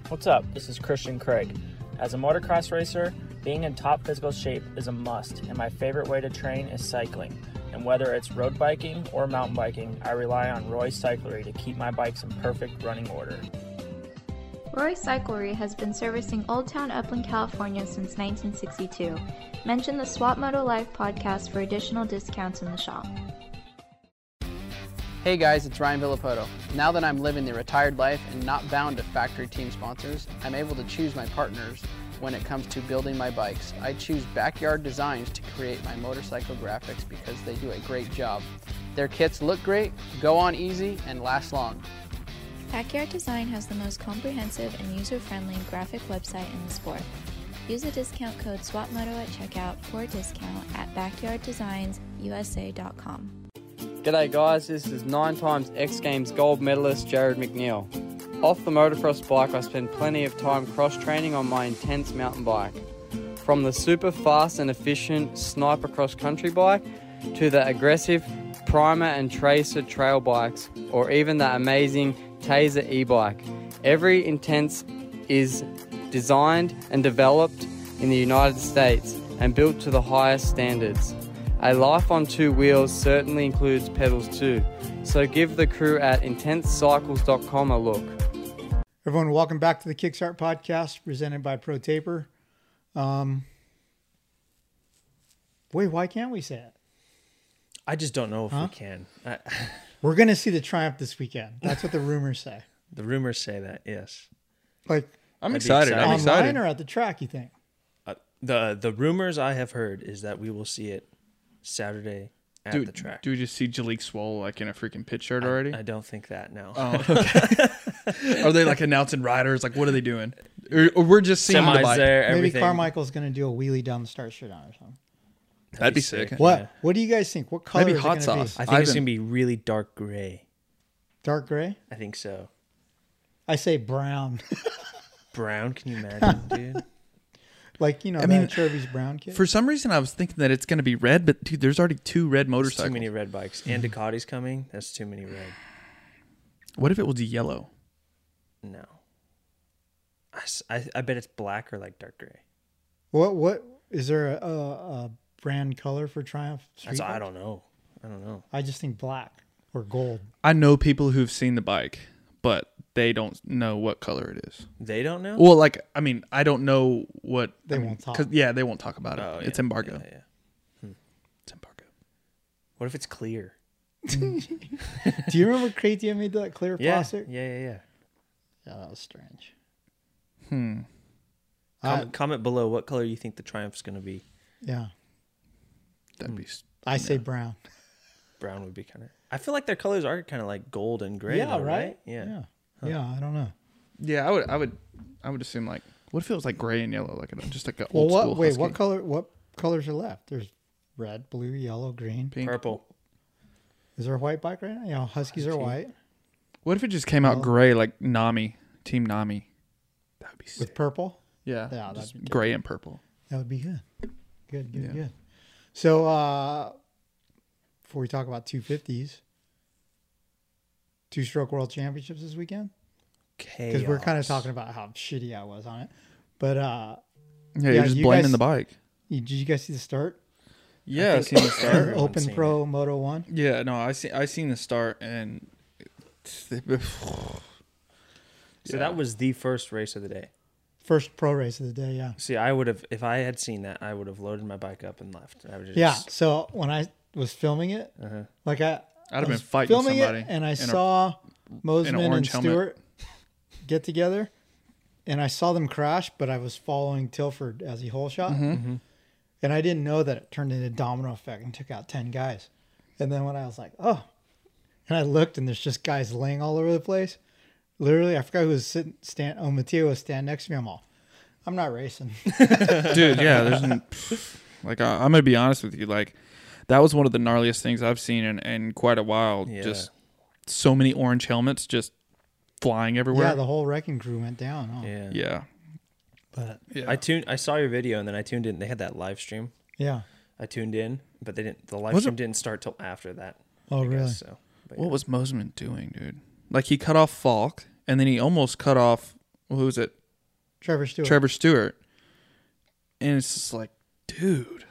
What's up? This is Christian Craig. As a motocross racer, being in top physical shape is a must, and my favorite way to train is cycling. And whether it's road biking or mountain biking, I rely on Roy Cyclery to keep my bikes in perfect running order. Roy Cyclery has been servicing Old Town Upland, California since 1962. Mention the Swap Moto Live podcast for additional discounts in the shop. Hey guys, it's Ryan Villopoto. Now that I'm living the retired life and not bound to factory team sponsors, I'm able to choose my partners when it comes to building my bikes. I choose Backyard Designs to create my motorcycle graphics because they do a great job. Their kits look great, go on easy, and last long. Backyard Design has the most comprehensive and user-friendly graphic website in the sport. Use the discount code SWAPMOTO at checkout for a discount at backyarddesignsusa.com. G'day guys, this is nine times X Games gold medalist Jarryd McNeil. Off the motocross bike, I spend plenty of time cross training on my intense mountain bike. From the super fast and efficient sniper cross country bike to the aggressive primer and tracer trail bikes, or even the amazing Tazer e bike. Every intense is designed and developed in the United States and built to the highest standards. A life on two wheels certainly includes pedals too, so give the crew at intensecycles.com a look. Everyone, welcome back to the Kickstart podcast presented by Pro Taper. Um, wait, why can't we say it? I just don't know if Huh? we can. I, We're going to see the Triumph this weekend. That's what the rumors say. the rumors say that. Yes. Like I'm I'd excited. I'm excited. online excited. or at the track, you think? Uh, the the rumors I have heard is that we will see it Saturday at Dude, the track. do we just see Jalek Swoll like in a freaking pit shirt I- already? I, don't think that. No. Oh, okay. are they like announcing riders? Like, what are they doing? Or, or we're just seeing the bike. there. Maybe Everything. Carmichael's going to do a wheelie down the start straight on or something. That'd be sick. What? Yeah. What do you guys think? What color Maybe is hot it gonna sauce. I think it's gonna be really dark gray. Dark gray? I think so. I say brown. Brown. Can you imagine, dude? like, you know, I mean, Chevy's brown kid. For some reason, I was thinking that it's gonna be red, but dude, there's already two red There's motorcycles. too many red bikes. And. Ducati's coming. That's too many red. What if it was yellow? No. I I bet it's black or like dark gray. what, what, is there a, a, a brand color for Triumph? That's I don't know. I don't know. I just think black or gold. I know people who've seen the bike, but they don't know what color it is. They don't know. Well, like, I mean, I don't know what They I mean, won't talk. 'cause- Yeah, they won't talk about it. Oh, It's embargo. yeah, yeah. Hmm. It's embargo. What if it's clear? Do you remember Kratia made that clear Yeah, plastic? yeah, yeah, yeah. Yeah, that was strange. Hmm. I- Comment, comment below what color you think the Triumph's going to be. yeah, That'd be. s- I say brown. Brown would be kind of. I feel like their colors are kind of like gold and gray. yeah, though, right? Yeah. yeah, yeah. I don't know. Yeah, I would. I would. I would assume like. What if it was like gray and yellow, like a, just like a Well, old what? school Wait, Husky? what color? What colors are left? There's red, blue, yellow, green. Pink. Purple. Is there a white bike right now? Yeah, Huskies are white What if it just came out Well- gray, like Nami, Team Nami? That would be sick. with purple. yeah, Yeah, that'd just be dope. gray and purple. That would be good. Good, good, Yeah. good. So, uh, before we talk about 250s, two stroke world championships this weekend, Okay. because we're kind of talking about how shitty I was on it. But uh, Yeah, Yeah, you're just you blaming guys- the bike. You, did you guys see the start? Yeah, I seen the start. Everyone's Open seen Pro Moto One. Yeah, no, I see. I seen the start, and So that was the first race of the day. First pro race of the day. Yeah. See, I would have if I had seen that, I would have loaded my bike up and left. I would just Yeah. So when I was filming it, Uh-huh. like I, I'd have was been fighting filming somebody it, and I in a- saw Mosiman and orange helmet. Stewart get together, and I saw them crash, but I was following Tilford as he hole shot, Mm-hmm. and I didn't know that it turned into domino effect and took out ten guys. And then when I was like, oh, and I looked, and there's just guys laying all over the place. Literally, I forgot who was sitting. Stand. Oh, Matteo was standing next to me. I'm all, I'm not racing. dude. Yeah, there's n- like I, I'm gonna be honest with you. Like that was one of the gnarliest things I've seen in, in quite a while. Yeah. Just so many orange helmets just flying everywhere. yeah, the whole wrecking crew went down. Oh. Yeah. yeah. But Yeah. I tuned. I saw your video and then I tuned in. They had that live stream. yeah. I tuned in, but they didn't. The live Was stream it- didn't start till after that. Oh, I guess, really? So, but What yeah. was Mosiman doing, dude? Like he cut off Falk, and then he almost cut off who was it? Trevor Stewart. Trevor Stewart. And it's just like, dude.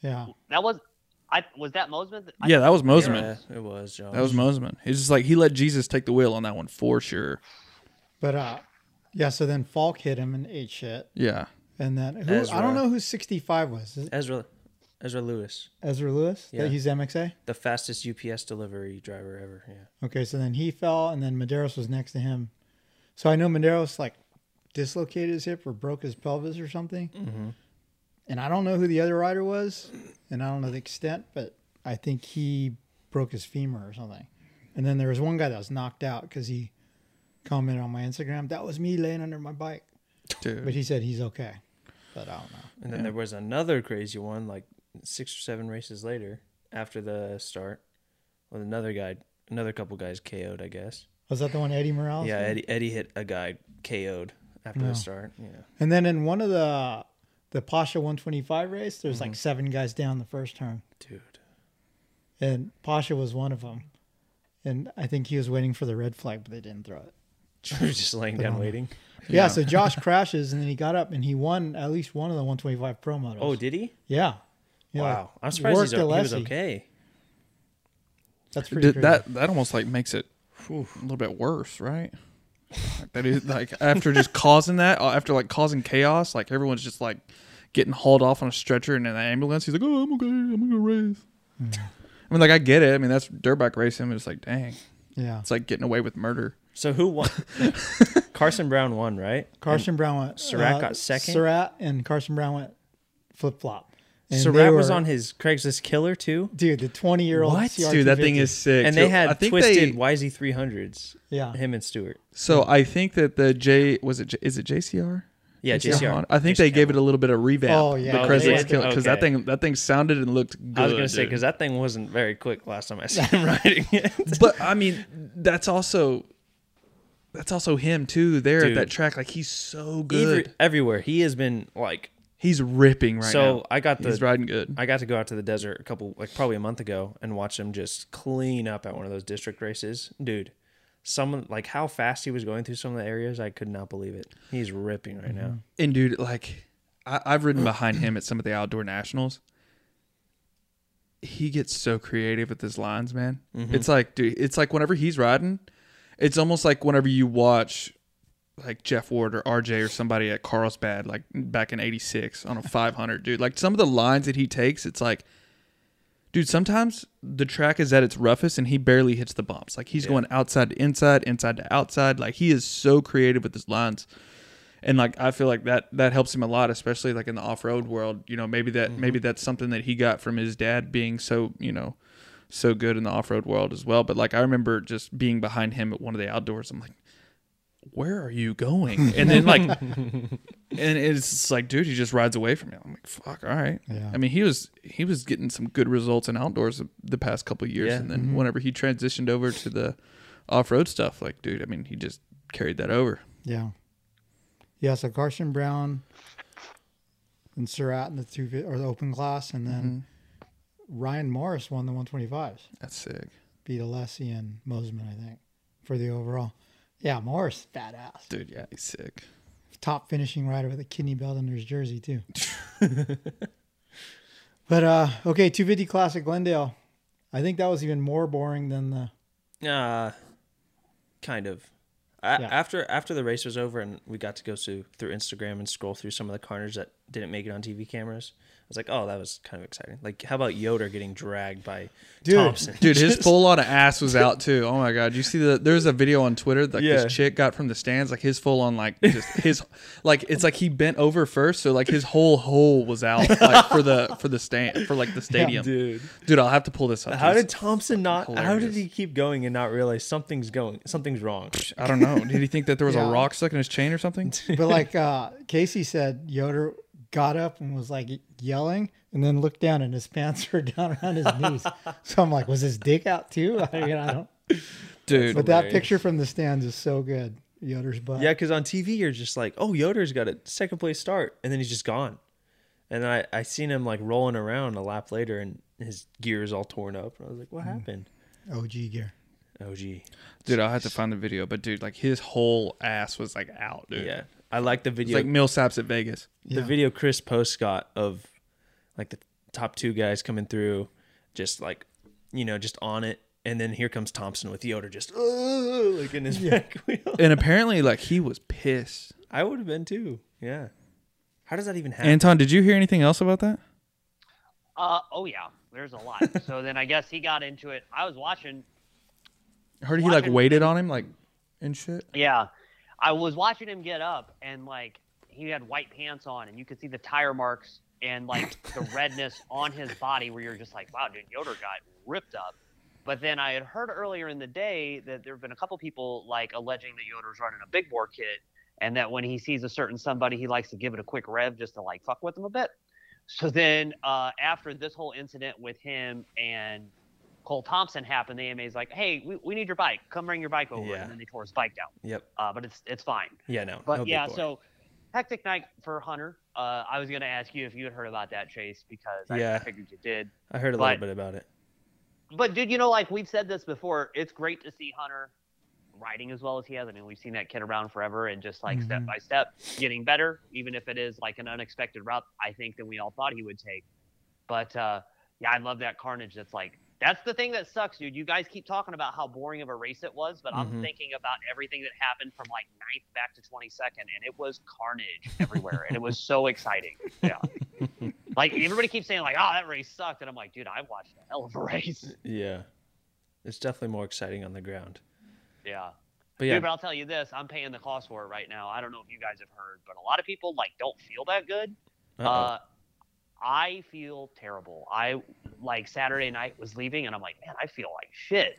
Yeah. That was, I was that Mosiman. I- Yeah, that was Mosiman. Yeah, it was Josh. That was Mosiman. He's just like he let Jesus take the wheel on that one for sure. But uh, yeah. So then Falk hit him and ate shit, Yeah. and then who? I don't know who 65 was. Ezra. Ezra Lewis, Ezra Lewis. Yeah. That he's MXA. the fastest UPS delivery driver ever. Yeah. Okay, so then he fell, and then Medeiros was next to him. So I know Medeiros like dislocated his hip or broke his pelvis or something. Mm-hmm. And I don't know who the other rider was, and I don't know the extent, but I think he broke his femur or something. And then there was one guy that was knocked out because he commented on my Instagram, "That was me laying under my bike," Dude. but he said he's okay. But I don't know. And then there was another crazy one, like six or seven races later after the start, with another guy, another couple guys KO'd, I guess. Was that the one Eddie Morales? yeah, did? Eddie, Eddie hit a guy KO'd after No. the start. Yeah. And then in one of the the Pasha 125 race, there's Mm-hmm. like seven guys down the first turn, Dude. and Pasha was one of them. And I think he was waiting for the red flag, but they didn't throw it. just laying down waiting. Yeah, so Josh crashes, and then he got up and he won at least one of the 125 pro motos. Oh, did he? yeah. Yeah, wow. I'm surprised he's, worked o- he was okay. That's pretty Th- crazy. that that almost like makes it a little bit worse, right? Like that is like after just causing that, uh, after like causing chaos, like everyone's just like getting hauled off on a stretcher and in an ambulance. He's like, "Oh, I'm okay. I'm gonna race." Hmm. I mean, like I get it. I mean, that's dirt bike racing. But it's like, dang, yeah. it's like getting away with murder. So who won? Carson Brown won, right? Carson Brown went. uh, Surratt got second? Surratt and Carson Brown went flip flop. And they Surratt was on his Craigslist killer too. Dude, the 20 year old. What? Dude, that thing is sick. And too. they had I think twisted they- YZ three hundreds. Yeah. Him and Stewart. So I think that the J was it J- is it JCR? Yeah, JCR. Honda? I think they gave it a little bit of revamp. Oh, yeah. the Craigslist they did? killer because that thing that thing sounded and looked good. I was gonna say because that thing wasn't very quick last time I saw him riding it. but I mean, that's also that's also him too. There Dude. at that track, like he's so Every- good. everywhere he has been like. He's ripping right so now. So I got the he's riding good. I got to go out to the desert a couple like probably a month ago and watch him just clean up at one of those district races, dude. Some like how fast he was going through some of the areas, I could not believe it. He's ripping right now. and dude, like I, I've ridden behind him at some of the outdoor nationals. He gets so creative with his lines, man. Mm-hmm. It's like, dude, it's like whenever he's riding, it's almost like whenever you watch like Jeff Ward or RJ or somebody at Carlsbad, like back in '86 on a 500, dude. Like some of the lines that he takes, it's like, dude. Sometimes the track is at its roughest and he barely hits the bumps. Like he's going outside to inside, inside to outside. Like he is so creative with his lines and like I feel like that that helps him a lot, especially like in the off road world. You know, maybe that mm-hmm. maybe that's something that he got from his dad being so you know so good in the off road world as well. But like I remember just being behind him at one of the outdoors. I'm like, where are you going? And then like, and it's like, dude, he just rides away from me. I'm like, fuck, all right. Yeah. I mean, he was he was getting some good results in outdoors the past couple of years, Yeah. and then whenever he transitioned over to the off road stuff, like, dude, I mean, he just carried that over. Yeah. Yeah, so Carson Brown and Surratt in the two or the open class, and then Mm-hmm. Ryan Morris won the 125s. That's sick. Beat Alessi and Mosiman, I think, for the overall. Yeah, Morris, badass. Dude, yeah, he's sick. Top finishing rider with a kidney belt under his jersey, too. But uh, okay, 250 Classic Glendale. I think that was even more boring than the. Uh, kind of. Yeah. After after the race was over and we got to go through through Instagram and scroll through some of the carnage that didn't make it on TV cameras, I was like, oh, that was kind of exciting. Like, how about Yoder getting dragged by Dude. Thompson? Dude, his Just- full on ass was out too. Oh my god! You see the there's a video on Twitter that Yeah. this chick got from the stands. Like his full on like just his like it's like he bent over first, so like his whole hole was out like for the for the stand for like the stadium. dude. Dude, I'll have to pull this up. How did Thompson not? How did he keep going and not realize something's going? Something's wrong. I don't know. Did he think that there was Yeah. a rock stuck in his chain or something? But like uh, Casey said, Yoder got up and was like yelling, and then looked down, and his pants were down around his knees. So I'm like, was his dick out too? I mean, I don't. Dude, But that picture from the stands is so good. Yoder's butt. Yeah, because on TV you're just like, oh, Yoder's got a second place start, and then he's just gone. And I I seen him like rolling around a lap later, and his gear is all torn up. And I was like, what mm. happened? OG gear. OG. gee. dude, I'll have to find the video. But dude, like his whole ass was like out, dude. Yeah, I like the It's video. like Millsaps at Vegas. the Yeah. video Chris Post got of like the top two guys coming through, just like you know, just on it. And then here comes Thompson with Yoder just "Ugh," like in his back wheel. And apparently, like he was pissed. I would have been too. Yeah. How does that even happen? Anton, did you hear anything else about that? Uh, oh yeah, there's a lot. so then I guess he got into it. I was watching. I heard he like Watching- waited on him, like and shit. Yeah, I was watching him get up, and like he had white pants on, and you could see the tire marks and like the redness on his body, where you're just like, wow, dude, Yoder got ripped up. But then I had heard earlier in the day that there have been a couple people like alleging that Yoder's running a big bore kit, and that when he sees a certain somebody, he likes to give it a quick rev just to like fuck with them a bit. So then uh, after this whole incident with him and Cole Thompson happened, the AMA's like, hey, we, we need your bike. Come bring your bike over. Yeah. And then they tore his bike down. Yep. Uh, but it's it's fine. Yeah. No. But no yeah, so hectic night for Hunter. Uh, I was gonna ask you if you had heard about that, Chase, because I, Yeah. figured you did. I heard a but- little bit about it. But dude, you know, like we've said this before, it's great to see Hunter riding as well as he has. I mean, we've seen that kid around forever and just like step Mhm. by step getting better, even if it is like an unexpected route. I think than we all thought he would take. But uh, yeah, I love that carnage. That's like that's the thing that sucks, dude. You guys keep talking about how boring of a race it was, but I'm Mhm. thinking about everything that happened from like ninth back to 22nd, and it was carnage everywhere, and it was so exciting. Yeah, like everybody keeps saying like, "Oh, that race sucked," and I'm like, dude, I watched a hell of a race. Yeah. It's definitely more exciting on the ground. Yeah. But yeah, Dude, but I'll tell you this: I'm paying the cost for it right now. I don't know if you guys have heard, but a lot of people like don't feel that good. uh-oh. Uh, I feel terrible. I like Saturday night was leaving, and I'm like, man, I feel like shit.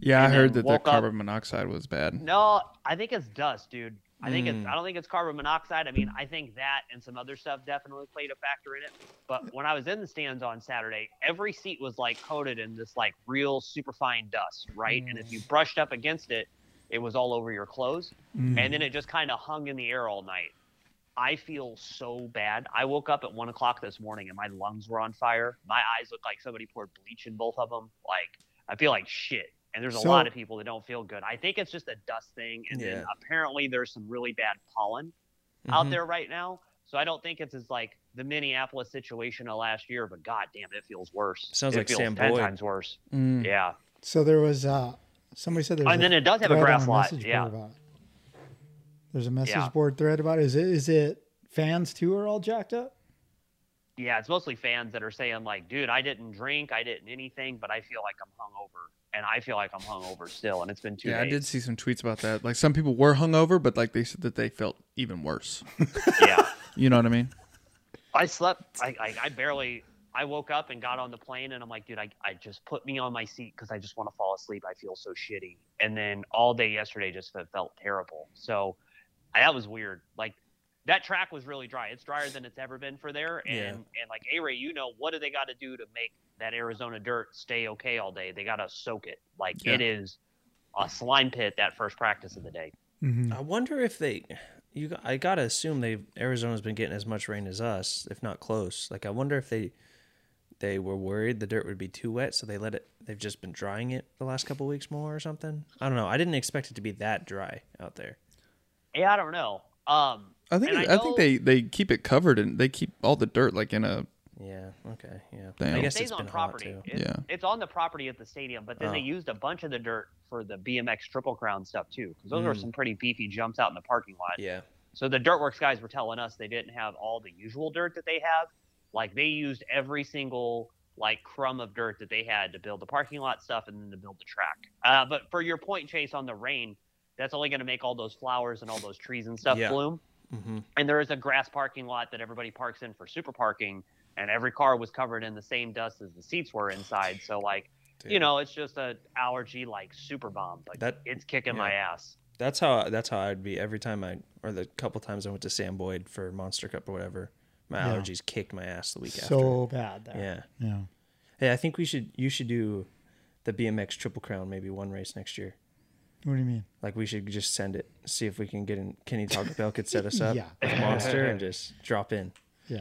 Yeah, I heard that the woke up- carbon monoxide was bad. No, I think it's dust, dude. I think it's. Mm. I don't think it's carbon monoxide. I mean, I think that and some other stuff definitely played a factor in it. But when I was in the stands on Saturday, every seat was like coated in this like real superfine dust, right? And if you brushed up against it, it was all over your clothes. Mm. and then it just kind of hung in the air all night. I feel so bad. I woke up at one o'clock this morning and my lungs were on fire. My eyes look like somebody poured bleach in both of them. Like I feel like shit. And there's a So- lot of people that don't feel good. I think it's just a dust thing, and then apparently there's some really bad pollen out Mhm. there right now. So I don't think it's as like the Minneapolis situation of last year, but god damn, it feels worse. Sounds it like feels Sam ten Boyd. times worse. Mm. Yeah. So there was uh somebody said there was And then it does have a thread on grass lot, yeah. board about it. There's a message Yeah. board thread about it. Is it is it fans too are all jacked up? Yeah, it's mostly fans that are saying like, "Dude, I didn't drink, I didn't anything, but I feel like I'm hungover, and I feel like I'm hungover still, and it's been two Yeah, I did see some tweets about that. Like some people were hungover, but like they said that they felt even worse. yeah, You know what I mean? I slept. I, I I barely. I woke up and got on the plane, and I'm like, "Dude, I I just put me on my seat because I just want to fall asleep. I feel so shitty." And then all day yesterday just fe- felt terrible. So I, that was weird. Like that track was really dry. It's drier than it's ever been for there. And Yeah. and like A Ray, you know, what do they got to do to make that Arizona dirt stay okay all day? They got to soak it. Like Yeah. it is a slime pit that first practice of the day. Mm-hmm. I wonder if they, you, I gotta assume they Arizona's been getting as much rain as us, if not close. Like I wonder if they, they were worried the dirt would be too wet, so they let it. They've just been drying it the last couple weeks more or something. I don't know. I didn't expect it to be that dry out there. Yeah, I don't know. Um, I think and I, think know- they they keep it covered and they keep all the dirt like in a Yeah. Okay. Yeah. Damn. I It guess stays it's on been property. hot too. It- Yeah. It's on the property at the stadium, but then they Oh. used a bunch of the dirt for the BMX Triple Crown stuff too, because those were Mm. some pretty beefy jumps out in the parking lot. Yeah. So the Dirtworks guys were telling us they didn't have all the usual dirt that they have. Like they used every single like crumb of dirt that they had to build the parking lot stuff and then to build the track. Uh, but for your point, Chase, on the rain, that's only going to make all those flowers and all those trees and stuff Yeah. bloom. Mm-hmm. And there is a grass parking lot that everybody parks in for super parking, and every car was covered in the same dust as the seats were inside. So like, you know, it's just a allergy like super bomb. Like That- it's kicking my ass. That's how that's how I'd be every time I or the couple times I went to Sam Boyd for Monster Cup or whatever. My Yeah. allergies kicked my ass the week So after. So bad there. Yeah. Yeah. Hey, I think we should you should do the BMX Triple Crown maybe one race next year. What do you mean? Like we should just send it, see if we can get in. Kenny Taco Bell could set us up Yeah. with Monster and just drop in. Yeah.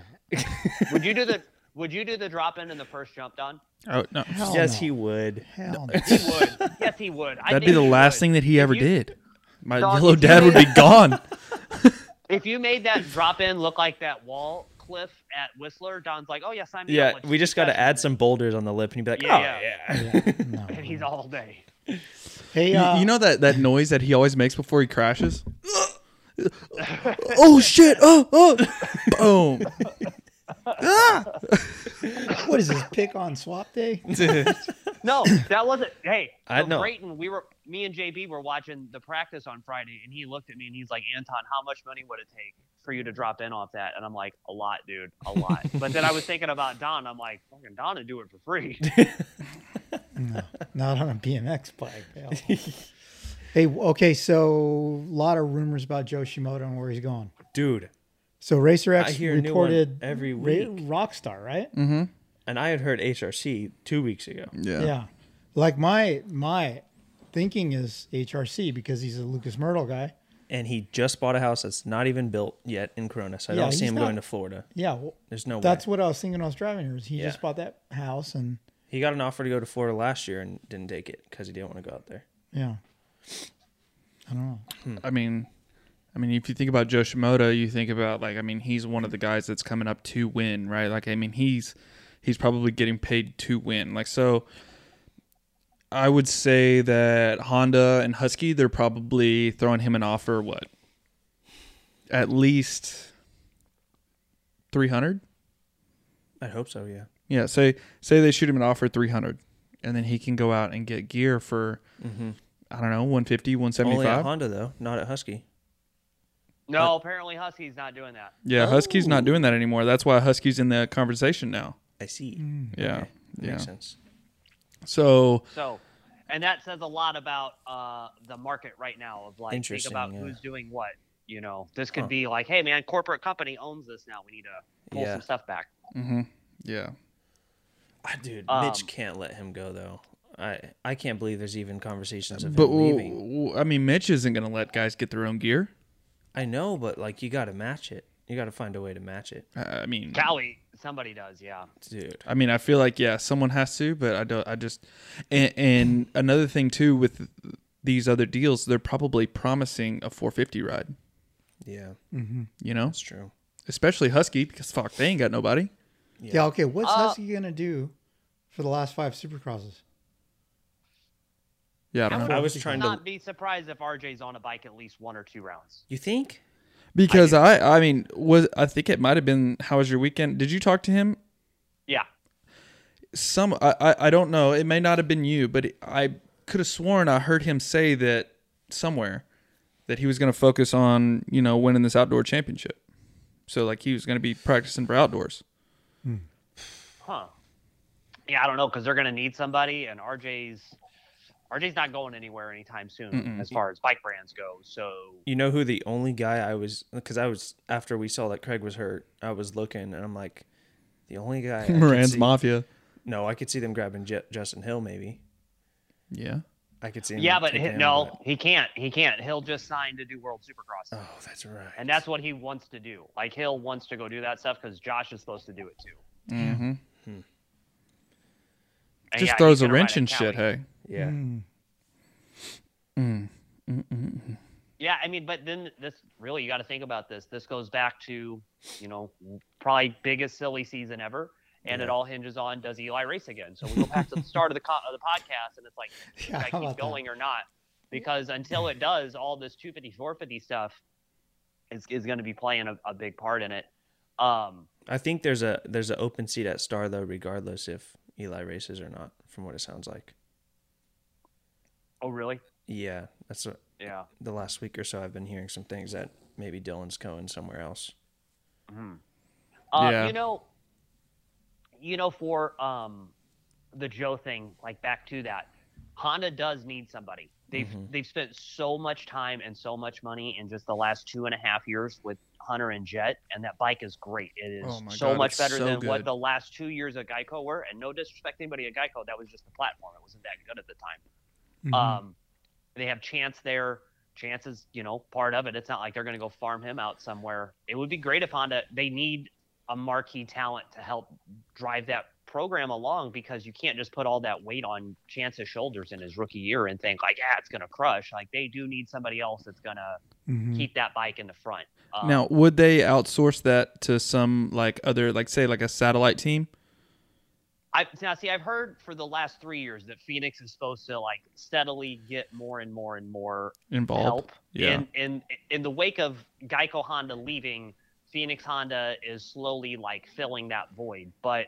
would you do the Would you do the drop in in the first jump, Don? Oh no, Hell yes, no. he would. Hell He would. yes, he would. I that'd be think the last would. thing that he ever you- did. My Dog, yellow dad would be gone. If you made that drop in look like that wall cliff at Whistler, Don's like, oh yeah, I'm." Yeah, we just got to add some boulders on the lip, and he'd be like, Yeah, "Oh yeah. yeah." Yeah, no. And he's all day. Hey, You- uh, you know that that noise that he always makes before he crashes. oh shit! Oh oh! Boom! what is this pick on swap day? No, that wasn't. Hey, I so know. Brayton, we were, me and JB were watching the practice on Friday, and he looked at me and he's like, Anton, how much money would it take for you to drop in off that? And I'm like, a lot, dude, a lot. but then I was thinking about Don. I'm like, fucking Don would do it for free. No, not on a BMX bike. hell. hey, okay, so a lot of rumors about Joe Shimoda and where he's going. dude. So Racer X I hear a new one reported every Ra- week. Rockstar, right? Mm-hmm. And I had heard HRC two weeks ago. Yeah. Yeah. Like my my thinking is HRC because he's a Lucas Myrtle guy. And he just bought a house that's not even built yet in Corona, so I Yeah, don't see him not- going to Florida. Yeah, well, There's no that's way. what I was thinking. when I was driving here. Is he Yeah. just bought that house and He got an offer to go to Florida last year and didn't take it because he didn't want to go out there. yeah. I don't know. Hmm. I mean, I mean, if you think about Joe Shimoda, you think about like, I mean, he's one of the guys that's coming up to win, right? Like, I mean, he's he's probably getting paid to win. Like, so I would say that Honda and Husky, they're probably throwing him an offer. What? At least three hundred. I hope so. Yeah. Yeah, say say they shoot him an offer three hundred, and then he can go out and get gear for Mm-hmm. I don't know 150, Only 175. at Honda though, not at Husky. no, apparently Husky's not doing that. Yeah, Husky's not doing that anymore. That's why Husky's in the conversation now. I see. Yeah, Okay, yeah. Makes sense. So So, and that says a lot about uh, the market right now of like think about yeah. who's doing what. You know, this could Huh. be like, hey man, corporate company owns this now. We need to pull Yeah. some stuff back. hmm yeah, Ah, Dude, Um, Mitch can't let him go though. I I can't believe there's even conversations of but him leaving. w- w- I mean, Mitch isn't going to let guys get their own gear. I know, but like you got to match it. You got to find a way to match it, I mean, Cali, somebody does, yeah. dude. I mean, I feel like yeah, someone has to, but I don't. I just and, and another thing too with these other deals, they're probably promising a 450 ride. Yeah, mm-hmm. You know, that's true. especially Husky because fuck, they ain't got nobody. Yeah. okay. What's Uh, Husky gonna do for the last five supercrosses? Yeah, I don't know. I was trying not to. Not be surprised if RJ's on a bike at least one or two rounds. You think? Because I, I, mean, was I think it might have been how was your weekend? Did you talk to him? Yeah. Some I, I, I don't know. It may not have been you, but I could have sworn I heard him say that somewhere that he was going to focus on you know winning this outdoor championship. So like he was going to be practicing for outdoors. Hmm. Huh. Yeah, I don't know because they're gonna need somebody, and RJ's RJ's not going anywhere anytime soon Mm-mm. as far as bike brands go. So You know who the only guy I was because I was after we saw that Craig was hurt, I was looking and I'm like, the only guy. I Moran's see- Mafia. No, I could see them grabbing J- Justin Hill maybe. Yeah. I could see. Him yeah, but he, him, no, but- he can't. He can't. He'll just sign to do World Supercross, Oh, that's right. and that's what he wants to do. Like Hill wants to go do that stuff because Josh is supposed to do it too. Mm-hmm. And Just yeah, throws a wrench at in shit. Hey. yeah. Mm. Mm. Mm-mm. Yeah, I mean, but then this really you got to think about this. This goes back to, you know, probably biggest silly season ever. And it all hinges on does Eli race again. So we go back to the start of the co- of the podcast, and it's like Yeah, should I keep about that? going or not? Because until it does, all this 250, 450 stuff is, is going to be playing a, a big part in it. Um, I think there's a there's an open seat at Star though, regardless if Eli races or not. From what it sounds like. oh, really? Yeah, that's what Yeah. the last week or so I've been hearing some things that maybe Dylan's going somewhere else. Uh, Yeah. You know, you know, for um, the Joe thing, like back to that, Honda does need somebody. They've Mhm. they've spent so much time and so much money in just the last two and a half years with Hunter and Jett, and that bike is great. It is Oh so God, much better so than what the last two years of Geico were. And no disrespect to anybody at Geico, that was just the platform. It wasn't that good at the time. Mhm. Um, they have Chance there. Chance is, you know, part of it. It's not like they're going to go farm him out somewhere. It would be great if Honda. They need a marquee talent to help drive that program along because you can't just put all that weight on Chance's shoulders in his rookie year and think like, yeah, it's going to crush. Like they do need somebody else that's going to Mhm. keep that bike in the front. Um, Now, would they outsource that to some like other, like say, like a satellite team? I now see. I've heard for the last three years that Phoenix is supposed to like steadily get more and more and more Involved? help. Yeah. In in in the wake of Geico Honda leaving, Phoenix Honda is slowly like filling that void. But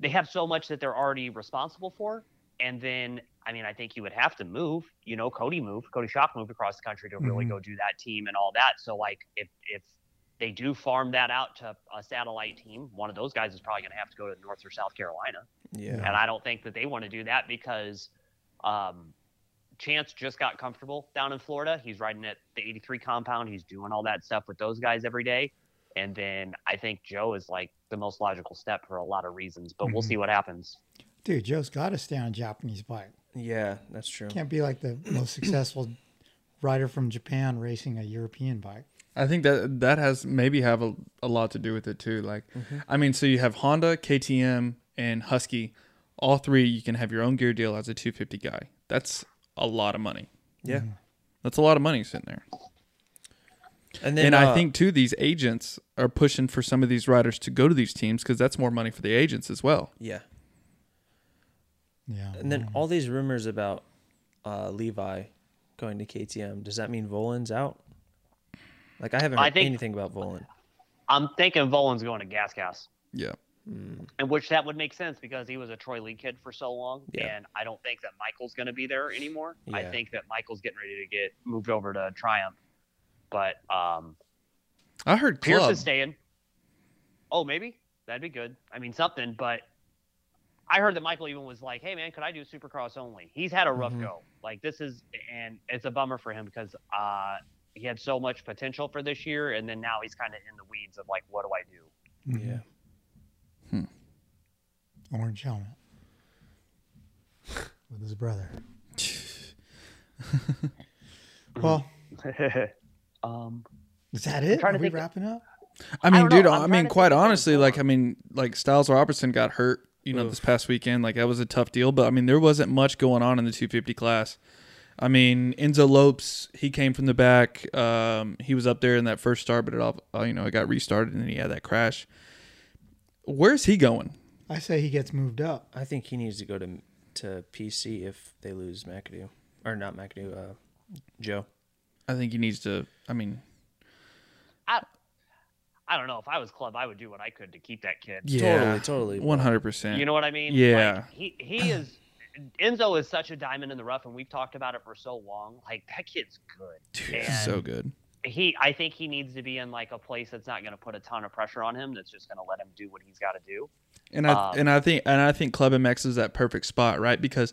they have so much that they're already responsible for. And then I mean, I think you would have to move. You know, Cody moved, Cody Shock moved across the country to really Mhm. go do that team and all that. So like if if they do farm that out to a satellite team, one of those guys is probably going to have to go to North or South Carolina. Yeah. And I don't think that they want to do that because um, Chance just got comfortable down in Florida. He's riding at the 83 compound. He's doing all that stuff with those guys every day. And then I think Joe is like the most logical step for a lot of reasons, but we'll Mhm. see what happens. Dude, Joe's got to stay on a Japanese bike. Yeah, that's true. Can't be like the most successful rider from Japan racing a European bike. I think that that has maybe have a, a lot to do with it too. Like, I mean, so you have Honda, KTM, and Husky. All three, you can have your own gear deal as a 250 guy. That's a lot of money. Yeah. That's a lot of money sitting there. And then and uh, I think too, these agents are pushing for some of these riders to go to these teams because that's more money for the agents as well. yeah. Yeah. And then all these rumors about uh, Levi going to KTM. Does that mean Vohland's out? Like I haven't I heard think- anything about Vohland. I'm thinking Vohland's going to Gas Gas. Yeah. And which that would make sense because he was a Troy Lee kid for so long, Yeah. and I don't think that Michael's going to be there anymore. Yeah. I think that Michael's getting ready to get moved over to Triumph, but um, I heard Pierce Club. is staying. Oh, maybe that'd be good. I mean, something. But I heard that Michael even was like, "Hey, man, could I do Supercross only?" He's had a rough Mhm. go. Like this is, and it's a bummer for him because uh, he had so much potential for this year, and then now he's kind of in the weeds of like, what do I do? Yeah. Yeah. Orange helmet with his brother. well, um, is that it? trying Are to we wrapping up? I mean, don't dude, I'm I trying mean, quite think if there's honestly, like. I mean, like Stilez Robertson got hurt, you know, Oof. this past weekend. Like, that was a tough deal, but I mean, there wasn't much going on in the 250 class. I mean, Enzo Lopes, he came from the back. Um, he was up there in that first start, but it all, uh, you know, it got restarted and then he had that crash. Where's he going? I say he gets moved up. I think he needs to go to to PC if they lose McAdoo or not McAdoo. Uh, Joe. I think he needs to. I mean, I, I don't know. If I was club, I would do what I could to keep that kid. yeah, Totally, totally. one hundred percent. You know what I mean? Yeah. Like, he he is Enzo is such a diamond in the rough, and we've talked about it for so long. Like that kid's good. Dude, And so good. He, I think he needs to be in like a place that's not going to put a ton of pressure on him. That's just going to let him do what he's got to do. And I Um, and I think and I think Club MX is that perfect spot, right? Because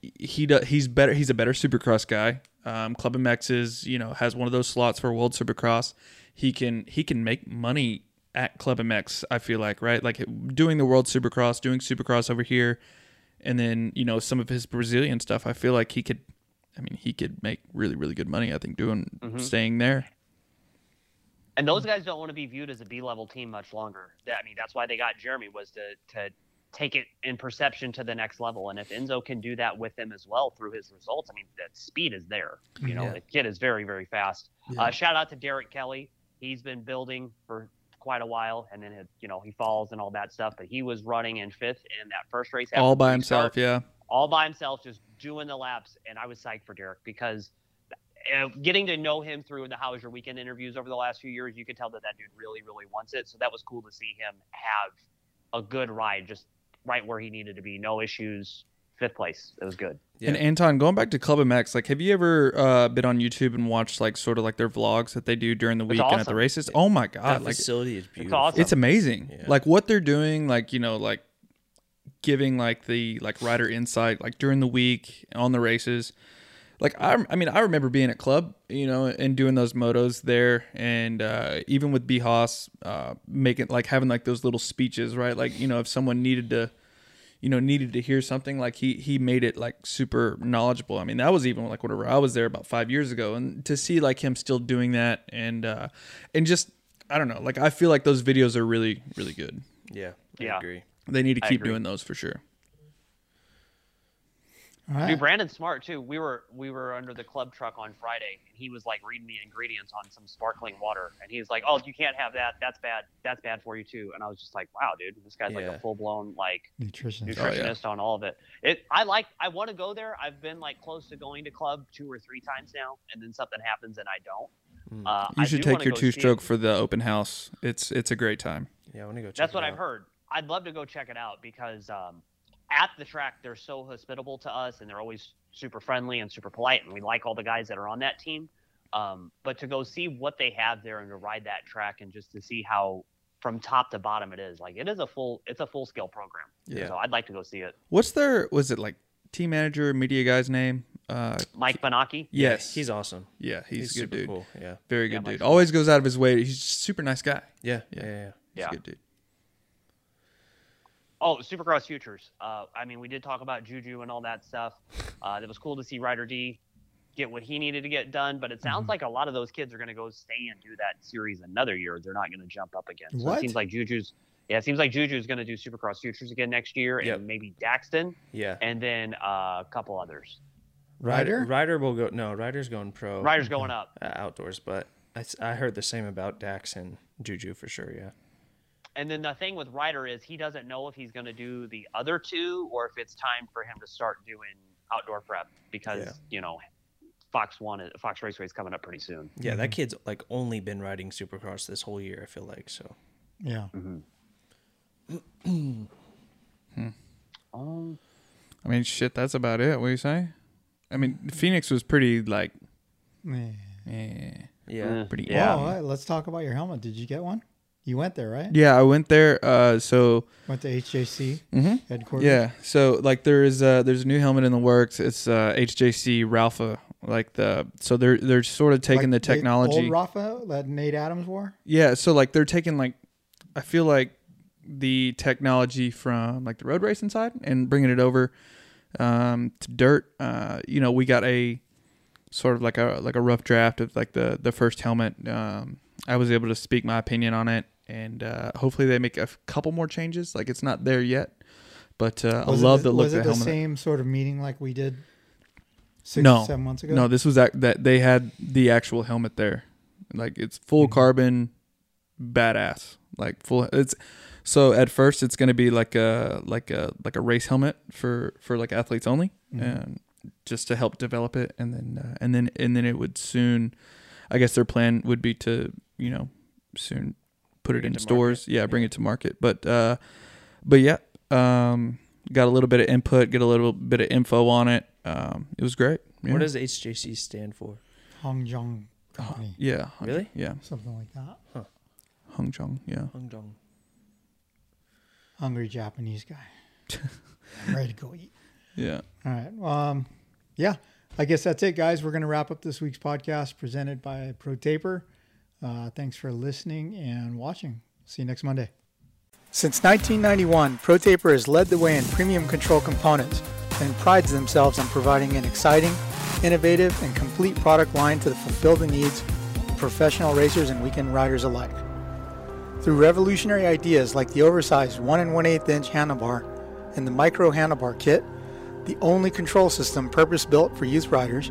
he do, he's better. He's a better Supercross guy. Um, Club MX is you know has one of those slots for World Supercross. He can he can make money at Club MX. I feel like right, like doing the World Supercross, doing Supercross over here, and then you know some of his Brazilian stuff. I feel like he could. I mean, he could make really really good money. I think doing Mhm. staying there. And those guys don't want to be viewed as a B level team much longer. That, I mean, that's why they got Jeremy was to to take it in perception to the next level. And if Enzo can do that with them as well through his results, I mean, that speed is there. You know, Yeah. the kid is very very fast. Yeah. Uh, shout out to Derek Kelley. He's been building for quite a while, and then it, you know he falls and all that stuff. But he was running in fifth in that first race. All by himself, start, yeah. all by himself, just doing the laps. And I was psyched for Derek because uh, getting to know him through the How's Your Weekend interviews over the last few years, you could tell that that dude really, really wants it. So that was cool to see him have a good ride, just right where he needed to be, no issues. Fifth place, it was good. And Anton, going back to Club MX, like, have you ever uh, been on YouTube and watched like sort of like their vlogs that they do during the It's week and at the races? Oh my that god, like facility is It's beautiful. awesome. it's amazing. Yeah. Like what they're doing, like you know, like giving like the like rider insight, like during the week on the races. Like I, I mean, I remember being at club, you know, and doing those motos there, and uh, even with B Haas, uh, making like having like those little speeches, right? Like you know, if someone needed to, you know, needed to hear something, like he he made it like super knowledgeable. I mean, that was even like whatever I was there about five years ago, and to see like him still doing that, and uh, and just I don't know, like I feel like those videos are really really good. Yeah, I Yeah. agree. They need to keep doing those for sure. All right. Dude, Brandon's smart too. We were we were under the club truck on Friday, and he was like reading the ingredients on some sparkling water, and he was like, "Oh, you can't have that. That's bad. That's bad for you too." And I was just like, "Wow, dude, this guy's like a full blown like Nutrition. nutritionist on all of it." It I like I want to go there. I've been like close to going to club two or three times now, and then something happens and I don't. Mm. Uh, You should do take your two stroke for the open house. It's it's a great time. Yeah, I want to go check. That's what it I've heard. I'd love to go check it out because um, at the track they're so hospitable to us and they're always super friendly and super polite and we like all the guys that are on that team. Um, but to go see what they have there and to ride that track and just to see how from top to bottom it is like it is a full it's a full scale program. Yeah. So I'd like to go see it. What's their was it like team manager media guy's name? Uh, Mike Banaki. yes, He's awesome. yeah, he's, a good super dude. cool. Yeah. Very Yeah, good Mike's dude. Always goes out of his way. He's a super nice guy. Yeah. Yeah. Yeah. Yeah. He's Yeah. a good dude. Oh, Supercross Futures. Uh, I mean, we did talk about Juju and all that stuff. Uh, it was cool to see Ryder D get what he needed to get done, but it sounds Mhm. like a lot of those kids are going to go stay and do that series another year. They're not going to jump up again. So What? it seems like Juju's. Yeah, it seems like Juju's going to do Supercross Futures again next year, Yep. and maybe Daxton, Yeah. and then uh, a couple others. Ryder? Ryder will go. No, Ryder's going pro. Ryder's going up, uh, outdoors, but I heard the same about Dax and Juju for sure. Yeah. And then the thing with Ryder is he doesn't know if he's going to do the other two or if it's time for him to start doing outdoor prep because Yeah. you know Fox One, Fox Raceway is coming up pretty soon. Yeah, that kid's like only been riding Supercross this whole year. I feel like so. Yeah. Um, I mean, shit. That's about it. What do you say? I mean, Phoenix was pretty like, Yeah. eh, Yeah. pretty. Yeah. Oh, all right, let's talk about your helmet. Did you get one? You went there, right? Yeah, I went there. Uh, so Went to HJC Mhm. headquarters. yeah, so like there is uh there's a new helmet in the works. It's uh HJC RPHA. Like the so they're they're sort of taking Like the technology. old RPHA that Nate Adams wore. Yeah, so like they're taking like I feel like the technology from like the road racing side and bringing it over um, to dirt. Uh, you know, we got a sort of like a like a rough draft of like the the first helmet. Um, I was able to speak my opinion on it, and uh, hopefully they make a couple more changes. Like it's not there yet, but uh, I love the, the look Was of it the the helmet. same sort of meeting like we did six, No. seven months ago? No, this was that that they had the actual helmet there. Like it's full Mm-hmm. carbon, badass. Like full. It's so at first it's gonna be like a like a like a race helmet for for like athletes only, Mhm. and just to help develop it, and then uh, and then and then it would soon. I guess their plan would be to you know soon put it in stores. market. Yeah, bring it to market. But uh, but yeah, um, got a little bit of input, get a little bit of info on it. Um, it was great. Yeah. What does HJC stand for? Hongzhong Company, Yeah. Really? Yeah. something like that. Hongzhong. Yeah. Hongdong. Hungry Japanese guy. I'm ready to go eat. Yeah. All right. Um, yeah, I guess that's it, guys. We're going to wrap up this week's podcast presented by ProTaper. Uh, thanks for listening and watching. See you next Monday. Since 1991, ProTaper has led the way in premium control components and prides themselves on providing an exciting, innovative, and complete product line to fulfill the needs of professional racers and weekend riders alike. Through revolutionary ideas like the oversized 1 and 1 8 inch handlebar and the micro handlebar kit, the only control system purpose built for youth riders,